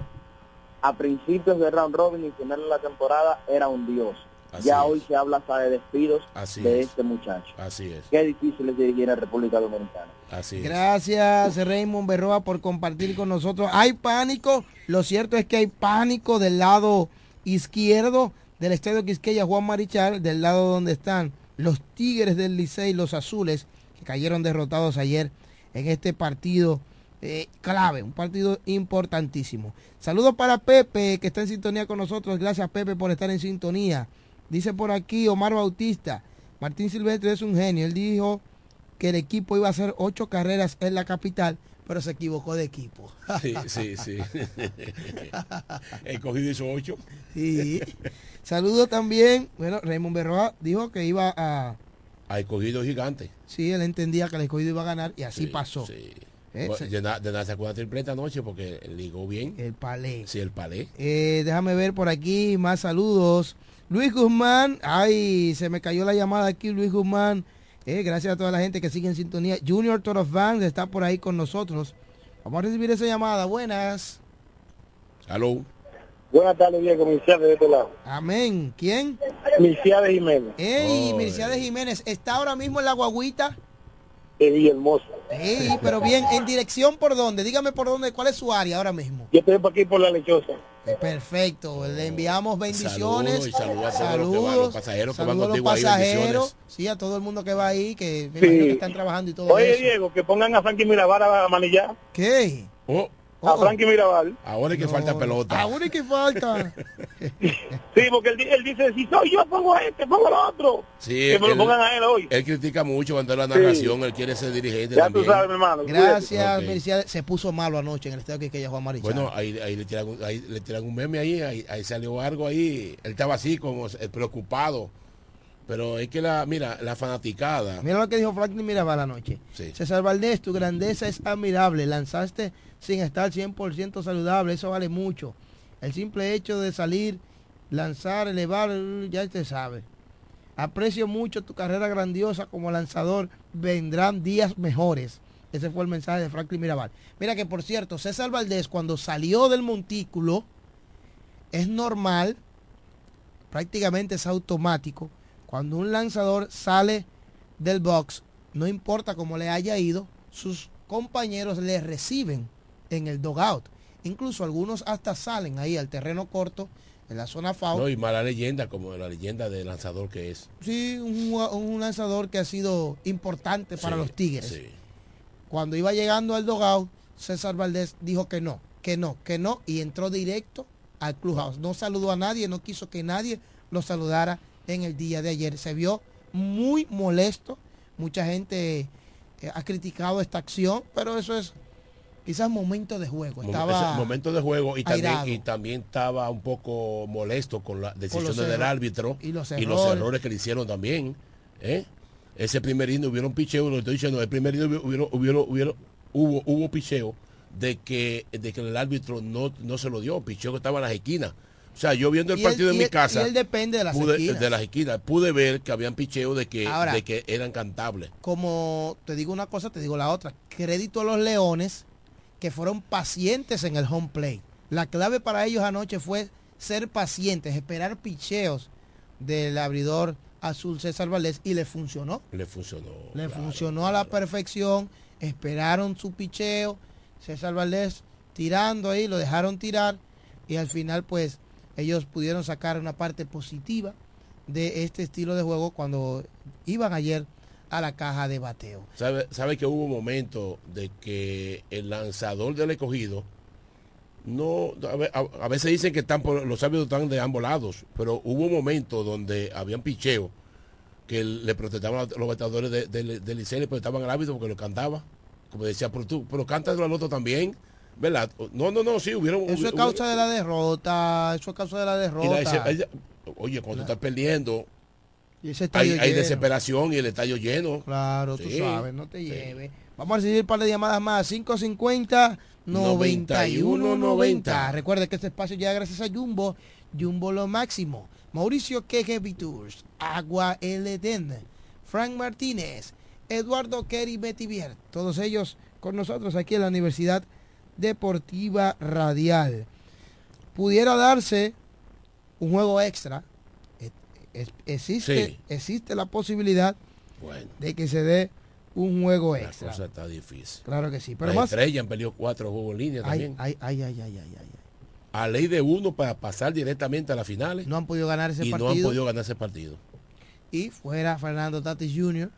a principios de round robin y final de la temporada era un dios. Así ya es. hoy se habla hasta de despidos Así de es. este muchacho. Así es. Qué difícil es dirigir en República Dominicana. Así es. Gracias, Raymond Berroa, por compartir con nosotros. Hay pánico. Lo cierto es que hay pánico del lado izquierdo del estadio Quisqueya Juan Marichal, del lado donde están los Tigres del Licey, los azules, que cayeron derrotados ayer en este partido eh, clave, un partido importantísimo. Saludos para Pepe, que está en sintonía con nosotros. Gracias, Pepe, por estar en sintonía. Dice por aquí Omar Bautista, Martín Silvestre es un genio. Él dijo que el equipo iba a hacer ocho carreras en la capital, pero se equivocó de equipo. [laughs] Sí, sí, sí. [laughs] El cogido hizo ocho. Sí. Saludos también. Bueno, Raymond Berroa dijo que iba a... Hay cogido gigante. Sí, él entendía que el escogido iba a ganar y así Sí, pasó. sí. Eh, Bueno, nada sacó una tripleta anoche porque ligó bien. El palé. Sí, el palé. Eh, déjame ver por aquí más saludos. Luis Guzmán, ay, se me cayó la llamada aquí, Luis Guzmán. Eh, gracias a toda la gente que sigue en sintonía. Junior Toro Fans está por ahí con nosotros. Vamos a recibir esa llamada. Buenas. Aló. Buenas tardes, Diego, Mircea de este lado. Amén. ¿Quién? Mircea de Jiménez, Ey, Oh, Mircea Jiménez. ¿Está ahora mismo en la guaguita? De Villahermosa. Sí, pero bien. ¿En dirección por dónde? Dígame por dónde. ¿Cuál es su área ahora mismo? Yo estoy por aquí por la lechosa. Eh, Perfecto. Le enviamos bendiciones. Saludos y saludos a todos los pasajeros que van saludos a los contigo ahí, pasajeros. bendiciones. Sí, a todo el mundo que va ahí, que me Sí. imagino que están trabajando y todo Oye, eso. Diego, que pongan a Frankie Mirabal a manillar. ¿Qué? Oh, A Frankie Mirabal. ahora es que falta pelota. Ahora es que falta. Sí, porque él, di- él dice, si soy yo, pongo a este, pongo al otro. Sí, que me lo él- pongan a él hoy. Él critica mucho cuando es la narración, él quiere ser dirigente Ya también. tú sabes, mi hermano. Gracias, Ok. Mircea. Se puso malo anoche en el estadio que ella Juan Marichal. Bueno, ahí, ahí le tiran, un- ahí le tiran un meme ahí, ahí, ahí salió algo ahí. Él estaba así como preocupado. Pero es que la, mira, la fanaticada. Mira lo que dijo Franklin Mirabal anoche. Sí. César Valdés, tu grandeza es admirable. Lanzaste sin estar 100% saludable. Eso vale mucho. El simple hecho de salir, lanzar, elevar, ya te sabe. Aprecio mucho tu carrera grandiosa como lanzador. Vendrán días mejores. Ese fue el mensaje de Franklin Mirabal. Mira que por cierto, César Valdés cuando salió del montículo, es normal, prácticamente es automático, cuando un lanzador sale del box, no importa cómo le haya ido, sus compañeros le reciben en el dogout. Incluso algunos hasta salen ahí al terreno corto, en la zona foul. No, y mala leyenda, como la leyenda de lanzador que es. Sí, un, lanzador que ha sido importante para Sí, los Tigres. sí. Cuando iba llegando al dogout, César Valdés dijo que no, que no, que no, y entró directo al clubhouse. No saludó a nadie, no quiso que nadie lo saludara en el día de ayer. Se vio muy molesto. Mucha gente eh, ha criticado esta acción, pero eso es quizás momento de juego. Estaba momento de juego y también, y también estaba un poco molesto con las decisiones del árbitro Y los los errores. que le hicieron también. ¿eh? Ese primer inning hubieron picheo, lo estoy diciendo, el primer inning hubieron, hubieron, hubieron- hubo, hubo picheo de que, de que el árbitro no, no se lo dio, picheo que estaba en las esquinas. O sea, yo viendo el él- partido en mi él- casa, y él depende de las pude, esquinas. de las esquinas, pude ver que habían picheo de que, Ahora- de que eran cantables. como te digo una cosa, te digo la otra. Crédito a los Leones que fueron pacientes en el home play. La clave para ellos anoche fue ser pacientes, esperar picheos del abridor azul César Valdés y le funcionó. Le funcionó. Le funcionó a la perfección, esperaron su picheo, César Valdés tirando ahí, lo dejaron tirar y al final pues ellos pudieron sacar una parte positiva de este estilo de juego cuando iban ayer a la caja de bateo. ¿Sabe, sabe que hubo un momento de que el lanzador del escogido no a, ve- a- a veces dicen que están los árbitros están de ambos lados, pero hubo un momento donde habían picheo que le protestaban a los bateadores de- de- del Licey, al árbitro porque lo cantaba. Como decía, pero tú, pero cántalo al otro también, ¿verdad? No, no, no, sí, hubieron... Eso es causa de la derrota, eso es causa de la derrota. ella- oye, cuando tú estás perdiendo, Y ese hay, hay desesperación y el estadio lleno. Claro, tú Sí. sabes, no te lleves. Vamos a recibir un par de llamadas más. 550 9190. Recuerde que este espacio llega gracias a Jumbo. Jumbo lo máximo. Mauricio Queje Tours, Agua Eleden, Frank Martínez, Eduardo Kerry Metivier. Todos ellos con nosotros aquí en la Universidad Deportiva Radial. Pudiera darse un juego extra. Eh, es- Existe, Sí. existe la posibilidad Bueno, de que se dé un juego la extra. cosa está difícil. Claro que sí. Pero Las más. estrellas han perdido cuatro juegos en línea Ay, también. ay, ay, ay, ay, ay, ay. A ley de uno para pasar directamente a las finales. No han podido ganar ese y no han partido. podido ganar ese partido. Y fuera Fernando Tatis Jr.,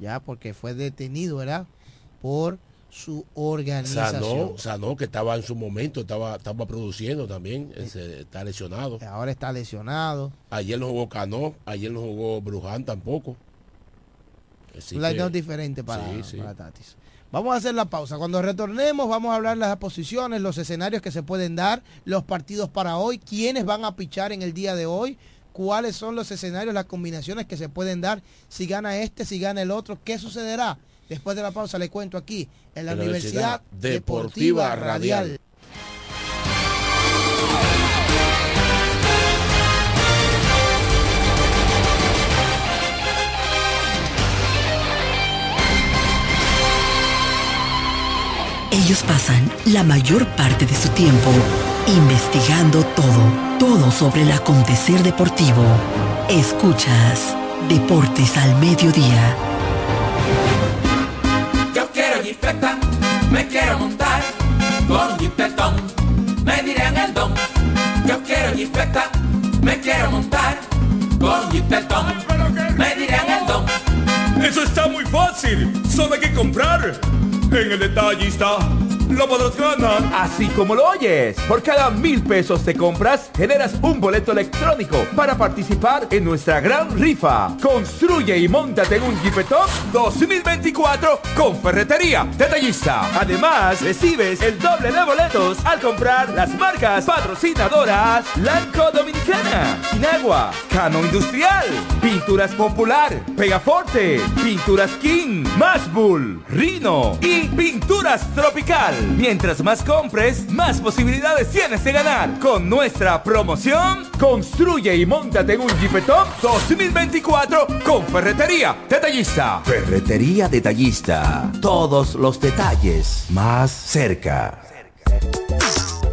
ya porque fue detenido, ¿verdad? Por su organización. Sanó, Sanó, que estaba en su momento, estaba, estaba produciendo también, está lesionado. Ahora está lesionado. Ayer no jugó Cano, ayer no jugó Bruján tampoco. Así un que- diferente para, Sí, sí. para Tatis. Vamos a hacer la pausa. Cuando retornemos vamos a hablar las posiciones, los escenarios que se pueden dar, los partidos para hoy, quiénes van a pichar en el día de hoy, cuáles son los escenarios, las combinaciones que se pueden dar, si gana este, si gana el otro, qué sucederá. Después de la pausa le cuento aquí en la En la Universidad Universidad Deportiva, Deportiva Radial. Radial. Ellos pasan la mayor parte de su tiempo investigando todo, todo sobre el acontecer deportivo. Escuchas Deportes al Mediodía. Me quiero montar con jipetón, me dirán el don. Yo quiero jipeta, me quiero montar con jipetón, me dirán el don. Eso está muy fácil. Solo hay que comprar. En el detallista lo podrás ganar. Así como lo oyes, por cada mil pesos que compras, generas un boleto electrónico para participar en nuestra gran rifa. Construye y montate en un Jeepetop 2024 con Ferretería Detallista. Además, recibes el doble de boletos al comprar las marcas patrocinadoras Lanco Dominicana, Inagua, Cano Industrial, Pinturas Popular, Pegaforte, Pinturas King, Mashbull, Rino y Pinturas Tropical. Mientras más compres, más posibilidades tienes de ganar. Con nuestra promoción, construye y montate en un Jeepetop 2024 con Ferretería Detallista. Ferretería Detallista. Todos los detalles más cerca.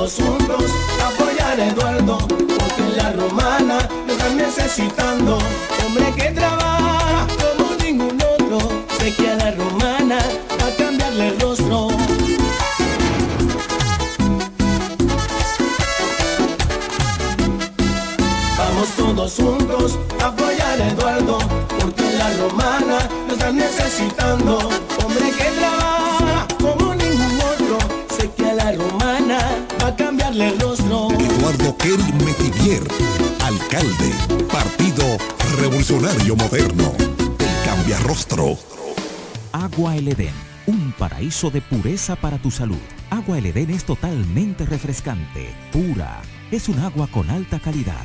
Todos juntos apoyar a Eduardo, porque la romana lo están necesitando, hombre que trabaja como ningún otro, sé que a la romana va a cambiarle el rostro. Vamos todos juntos apoyar a Eduardo, porque la romana lo están necesitando. Hombre que Kerry Metivier, alcalde, Partido Revolucionario Moderno, el cambia rostro. Agua El Edén, un paraíso de pureza para tu salud. Agua El Edén es totalmente refrescante, pura. Es un agua con alta calidad,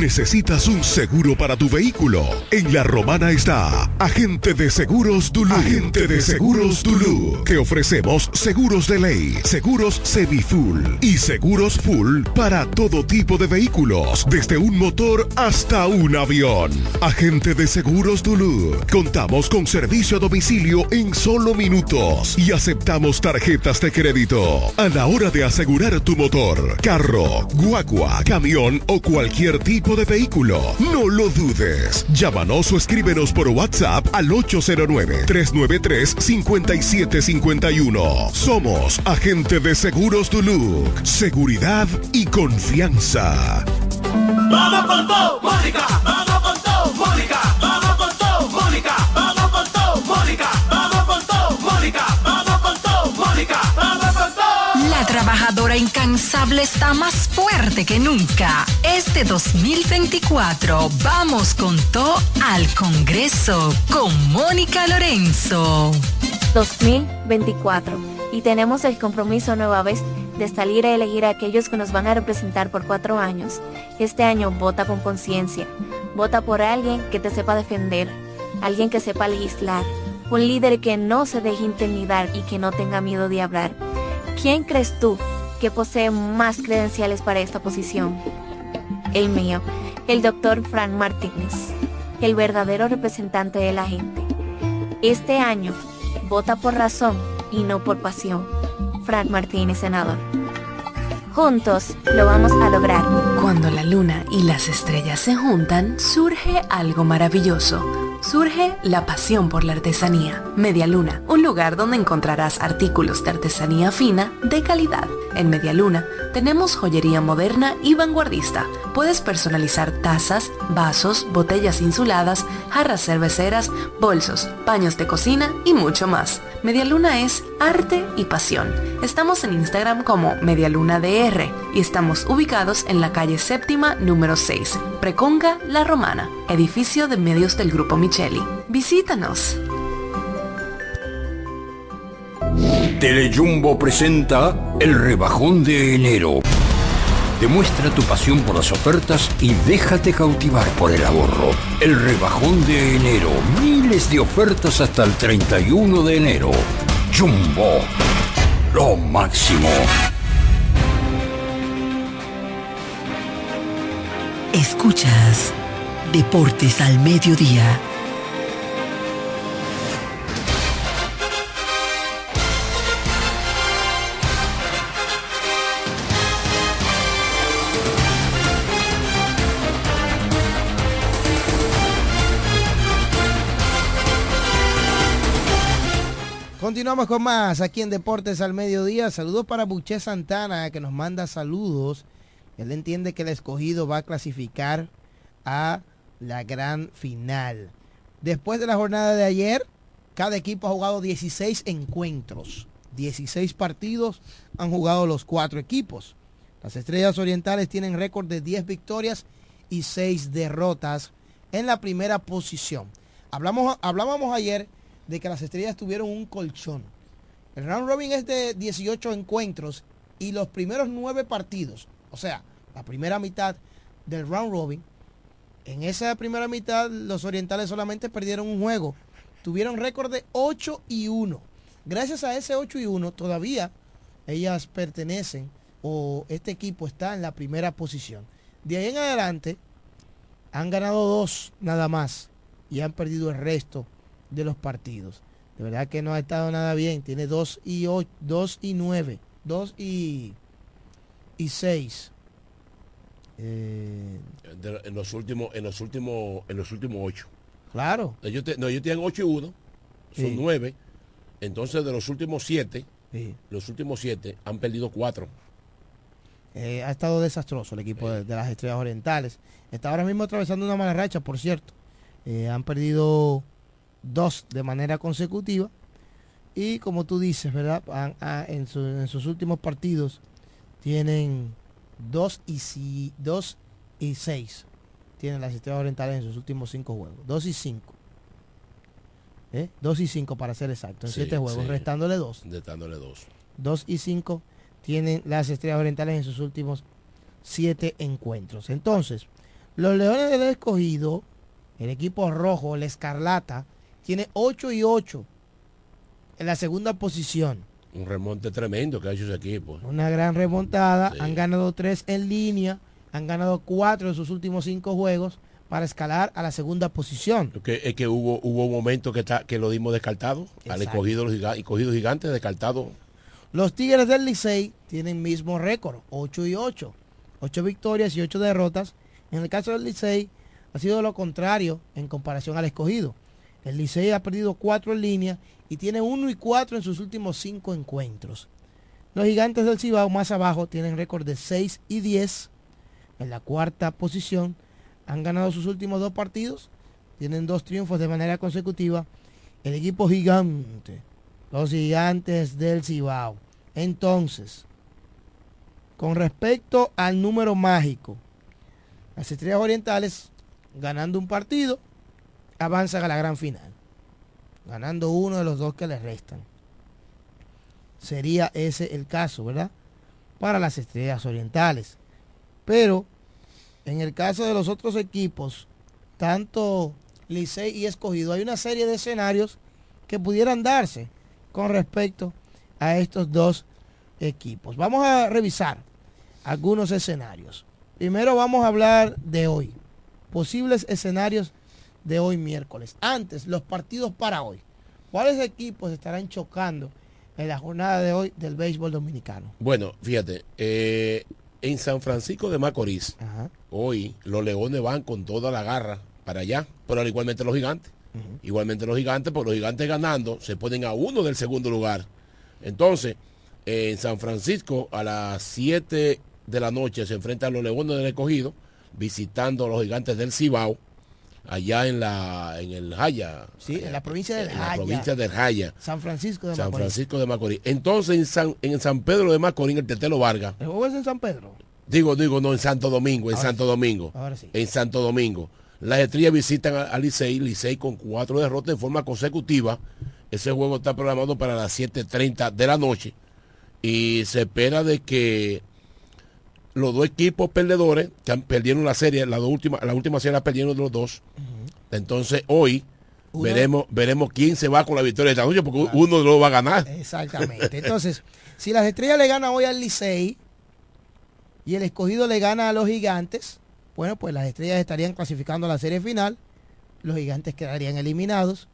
¿Necesitas un seguro para tu vehículo? En La Romana está Agente de Seguros Dulú. Agente de Seguros Dulú. Te ofrecemos seguros de ley, seguros semi-full y seguros full para todo tipo de vehículos, desde un motor hasta un avión. Agente de Seguros Dulú. Contamos con servicio a domicilio en solo minutos y aceptamos tarjetas de crédito. A la hora de asegurar tu motor, carro, guagua, camión o cualquier tipo de vehículo, no lo dudes. Llámanos o escríbenos por WhatsApp al 809-393-5751. Somos Agente de Seguros Duluc. Seguridad y confianza. Vamos con. Vamos con incansable está más fuerte que nunca. Este 2024 vamos con todo al Congreso con Mónica Lorenzo. 2024 y tenemos el compromiso nueva vez de salir a elegir a aquellos que nos van a representar por cuatro años. Este año vota con conciencia. Vota por alguien que te sepa defender, alguien que sepa legislar, un líder que no se deje intimidar y que no tenga miedo de hablar. ¿Quién crees tú que posee más credenciales para esta posición? El mío, el doctor Frank Martínez, el verdadero representante de la gente. Este año, vota por razón y no por pasión. Frank Martínez, senador. Juntos lo vamos a lograr. Cuando la luna y las estrellas se juntan, surge algo maravilloso. Surge la pasión por la artesanía. Media Luna, un lugar donde encontrarás artículos de artesanía fina de calidad. En Media Luna tenemos joyería moderna y vanguardista. Puedes personalizar tazas, vasos, botellas insuladas, jarras cerveceras, bolsos, paños de cocina y mucho más. Media Luna es arte y pasión. Estamos en Instagram como Medialuna DR y estamos ubicados en la calle séptima número 6, Preconga La Romana, edificio de medios del Grupo Micheli. Visítanos. Telejumbo presenta el rebajón de enero. Demuestra tu pasión por las ofertas y déjate cautivar por el ahorro. El rebajón de enero. Miles de ofertas hasta el 31 de enero. Jumbo. Lo máximo. Escuchas Deportes al Mediodía. Continuamos con más aquí en Deportes al Mediodía. Saludos para Buché Santana que nos manda saludos. Él entiende que el escogido va a clasificar a la gran final. Después de la jornada de ayer, cada equipo ha jugado 16 encuentros. 16 partidos han jugado los cuatro equipos. Las Estrellas Orientales tienen récord de 10 victorias y 6 derrotas en la primera posición. Hablamos, hablábamos ayer de que las estrellas tuvieron un colchón. El round robin es de 18 encuentros y los primeros 9 partidos, o sea, la primera mitad del round robin, en esa primera mitad los orientales solamente perdieron un juego. Tuvieron récord de 8 y 1. Gracias a ese 8 y 1 todavía ellas pertenecen o este equipo está en la primera posición. De ahí en adelante han ganado dos nada más y han perdido el resto de los partidos. De verdad que no ha estado nada bien. Tiene 2 y 8, 2 y 9, 2 y, y 6. Eh, De- en los últimos, en los últimos, en los últimos ocho. Claro. Ellos, te- no, ellos tienen 8 y 1, son Sí. 9, Entonces, de los últimos siete, Sí. los últimos siete han perdido cuatro. Eh, ha estado desastroso el equipo de, de las Estrellas Orientales. Está ahora mismo atravesando una mala racha, por cierto. Eh, han perdido dos de manera consecutiva. Y como tú dices, ¿verdad? Han- ha- en, su- en sus últimos partidos tienen dos y, si, dos y seis. Tienen las Estrellas Orientales en sus últimos cinco juegos. Dos y cinco. ¿Eh? Dos y cinco para ser exacto. En Sí, siete juegos, sí. restándole dos. Dándole dos. 2 y 5 tienen las Estrellas Orientales en sus últimos 7 encuentros. Entonces, los Leones del Escogido, el equipo rojo, el Escarlata, tiene 8 y 8 en la segunda posición. Un remonte tremendo que ha hecho ese equipo. Una gran remontada. Han ganado 3 en línea. Han ganado 4 de sus últimos 5 juegos para escalar a la segunda posición. Que, es que hubo hubo que, está, que lo dimos descartado. Al Exacto. escogido, los giga- escogido gigante descartado. Los Tigres del Licey tienen mismo récord, 8 y 8. 8 victorias y 8 derrotas. En el caso del Licey ha sido lo contrario en comparación al escogido. El Licey ha perdido 4 en línea y tiene 1 y 4 en sus últimos 5 encuentros. Los gigantes del Cibao más abajo tienen récord de 6 y 10 en la cuarta posición. Han ganado sus últimos dos partidos. Tienen dos triunfos de manera consecutiva. El equipo gigante los gigantes del Cibao. Entonces, con respecto al número mágico, las estrellas orientales, ganando un partido, avanzan a la gran final. Ganando uno de los dos que les restan. Sería ese el caso, ¿verdad? Para las estrellas orientales. Pero, en el caso de los otros equipos, tanto Licey y Escogido, hay una serie de escenarios que pudieran darse con respecto a estos dos equipos. Vamos a revisar algunos escenarios. Primero vamos a hablar de hoy. Posibles escenarios de hoy miércoles. Antes, los partidos para hoy. ¿Cuáles equipos estarán chocando en la jornada de hoy del béisbol dominicano? Bueno, fíjate, eh, en San Francisco de Macorís, hoy los leones van con toda la garra para allá, pero al igualmente los gigantes. Igualmente los gigantes, porque los gigantes ganando se ponen a uno del segundo lugar. Entonces, eh, en San Francisco a las 7 de la noche se enfrentan los leones del escogido, visitando a los gigantes del Cibao, allá en la en el Jaya. Sí, en la provincia del en la Jaya. provincia del Jaya. San Francisco de San Macorís. Francisco de Macorís. Entonces en San, en San Pedro de Macorís, en el Tetelo Vargas, ¿El juego es en San Pedro? digo, digo, no, en Santo Domingo, en Ahora Santo Domingo. Ahora sí. En Santo Domingo. Las estrellas visitan a, a Licey, Licey con cuatro derrotas en forma consecutiva. Ese juego está programado para las 7.30 de la noche. Y se espera de que los dos equipos perdedores, que han- perdieron la serie, la, dos última, la última serie la perdieron los dos. Entonces hoy veremos, veremos quién se va con la victoria de esta noche, porque uno lo va a ganar. Exactamente. Entonces, [laughs] si las estrellas le ganan hoy al Licey y el escogido le gana a los gigantes, bueno, pues las estrellas estarían clasificando a la serie final, los gigantes quedarían eliminados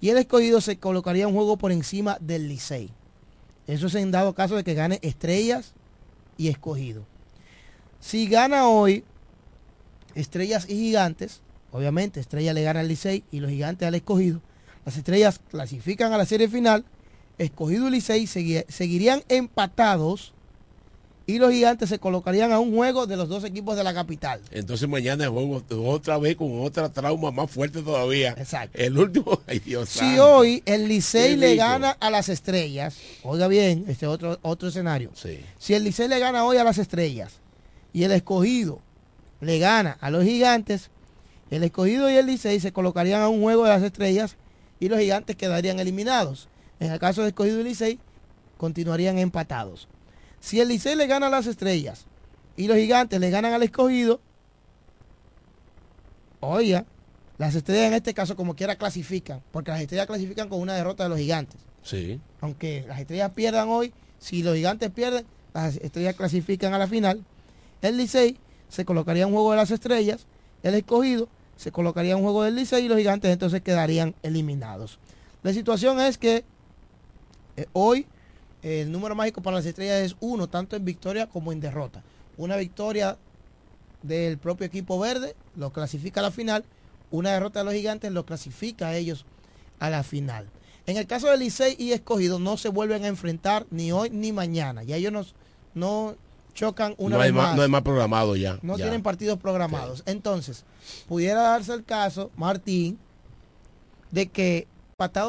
y el escogido se colocaría un juego por encima del Licey. Eso es en dado caso de que gane estrellas y escogido. Si gana hoy estrellas y gigantes, obviamente estrella le gana al Licey y los gigantes al escogido, las estrellas clasifican a la serie final, escogido y Licey segui- seguirían empatados y los gigantes se colocarían a un juego de los dos equipos de la capital. Entonces mañana juego otra vez con otra trauma más fuerte todavía. Exacto. El último, [laughs] ay Dios Si santo. hoy el Licey le gana a las estrellas, oiga bien, este otro, otro escenario. Sí. Si el Licey le gana hoy a las estrellas y el escogido le gana a los gigantes, el escogido y el Licey se colocarían a un juego de las estrellas y los gigantes quedarían eliminados. En el caso de escogido y Licey, continuarían empatados. Si el Licey le gana a las estrellas y los gigantes le ganan al escogido, oiga, las estrellas en este caso como quiera clasifican, porque las estrellas clasifican con una derrota de los gigantes Sí. aunque las estrellas pierdan hoy, si los gigantes pierden, las estrellas clasifican a la final. El Licey se colocaría un juego de las estrellas, el escogido se colocaría un juego del Licey y los gigantes entonces quedarían eliminados. La situación es que eh, hoy el número mágico para las estrellas es uno, tanto en victoria como en derrota. Una victoria del propio equipo verde lo clasifica a la final, una derrota de los gigantes lo clasifica a ellos a la final. En el caso de Licey y Escogido no se vuelven a enfrentar ni hoy ni mañana. Ya ellos no, no chocan una no, vez más, más. no hay más programado ya. No ya. tienen partidos programados. Entonces, pudiera darse el caso, Martín, de que Patado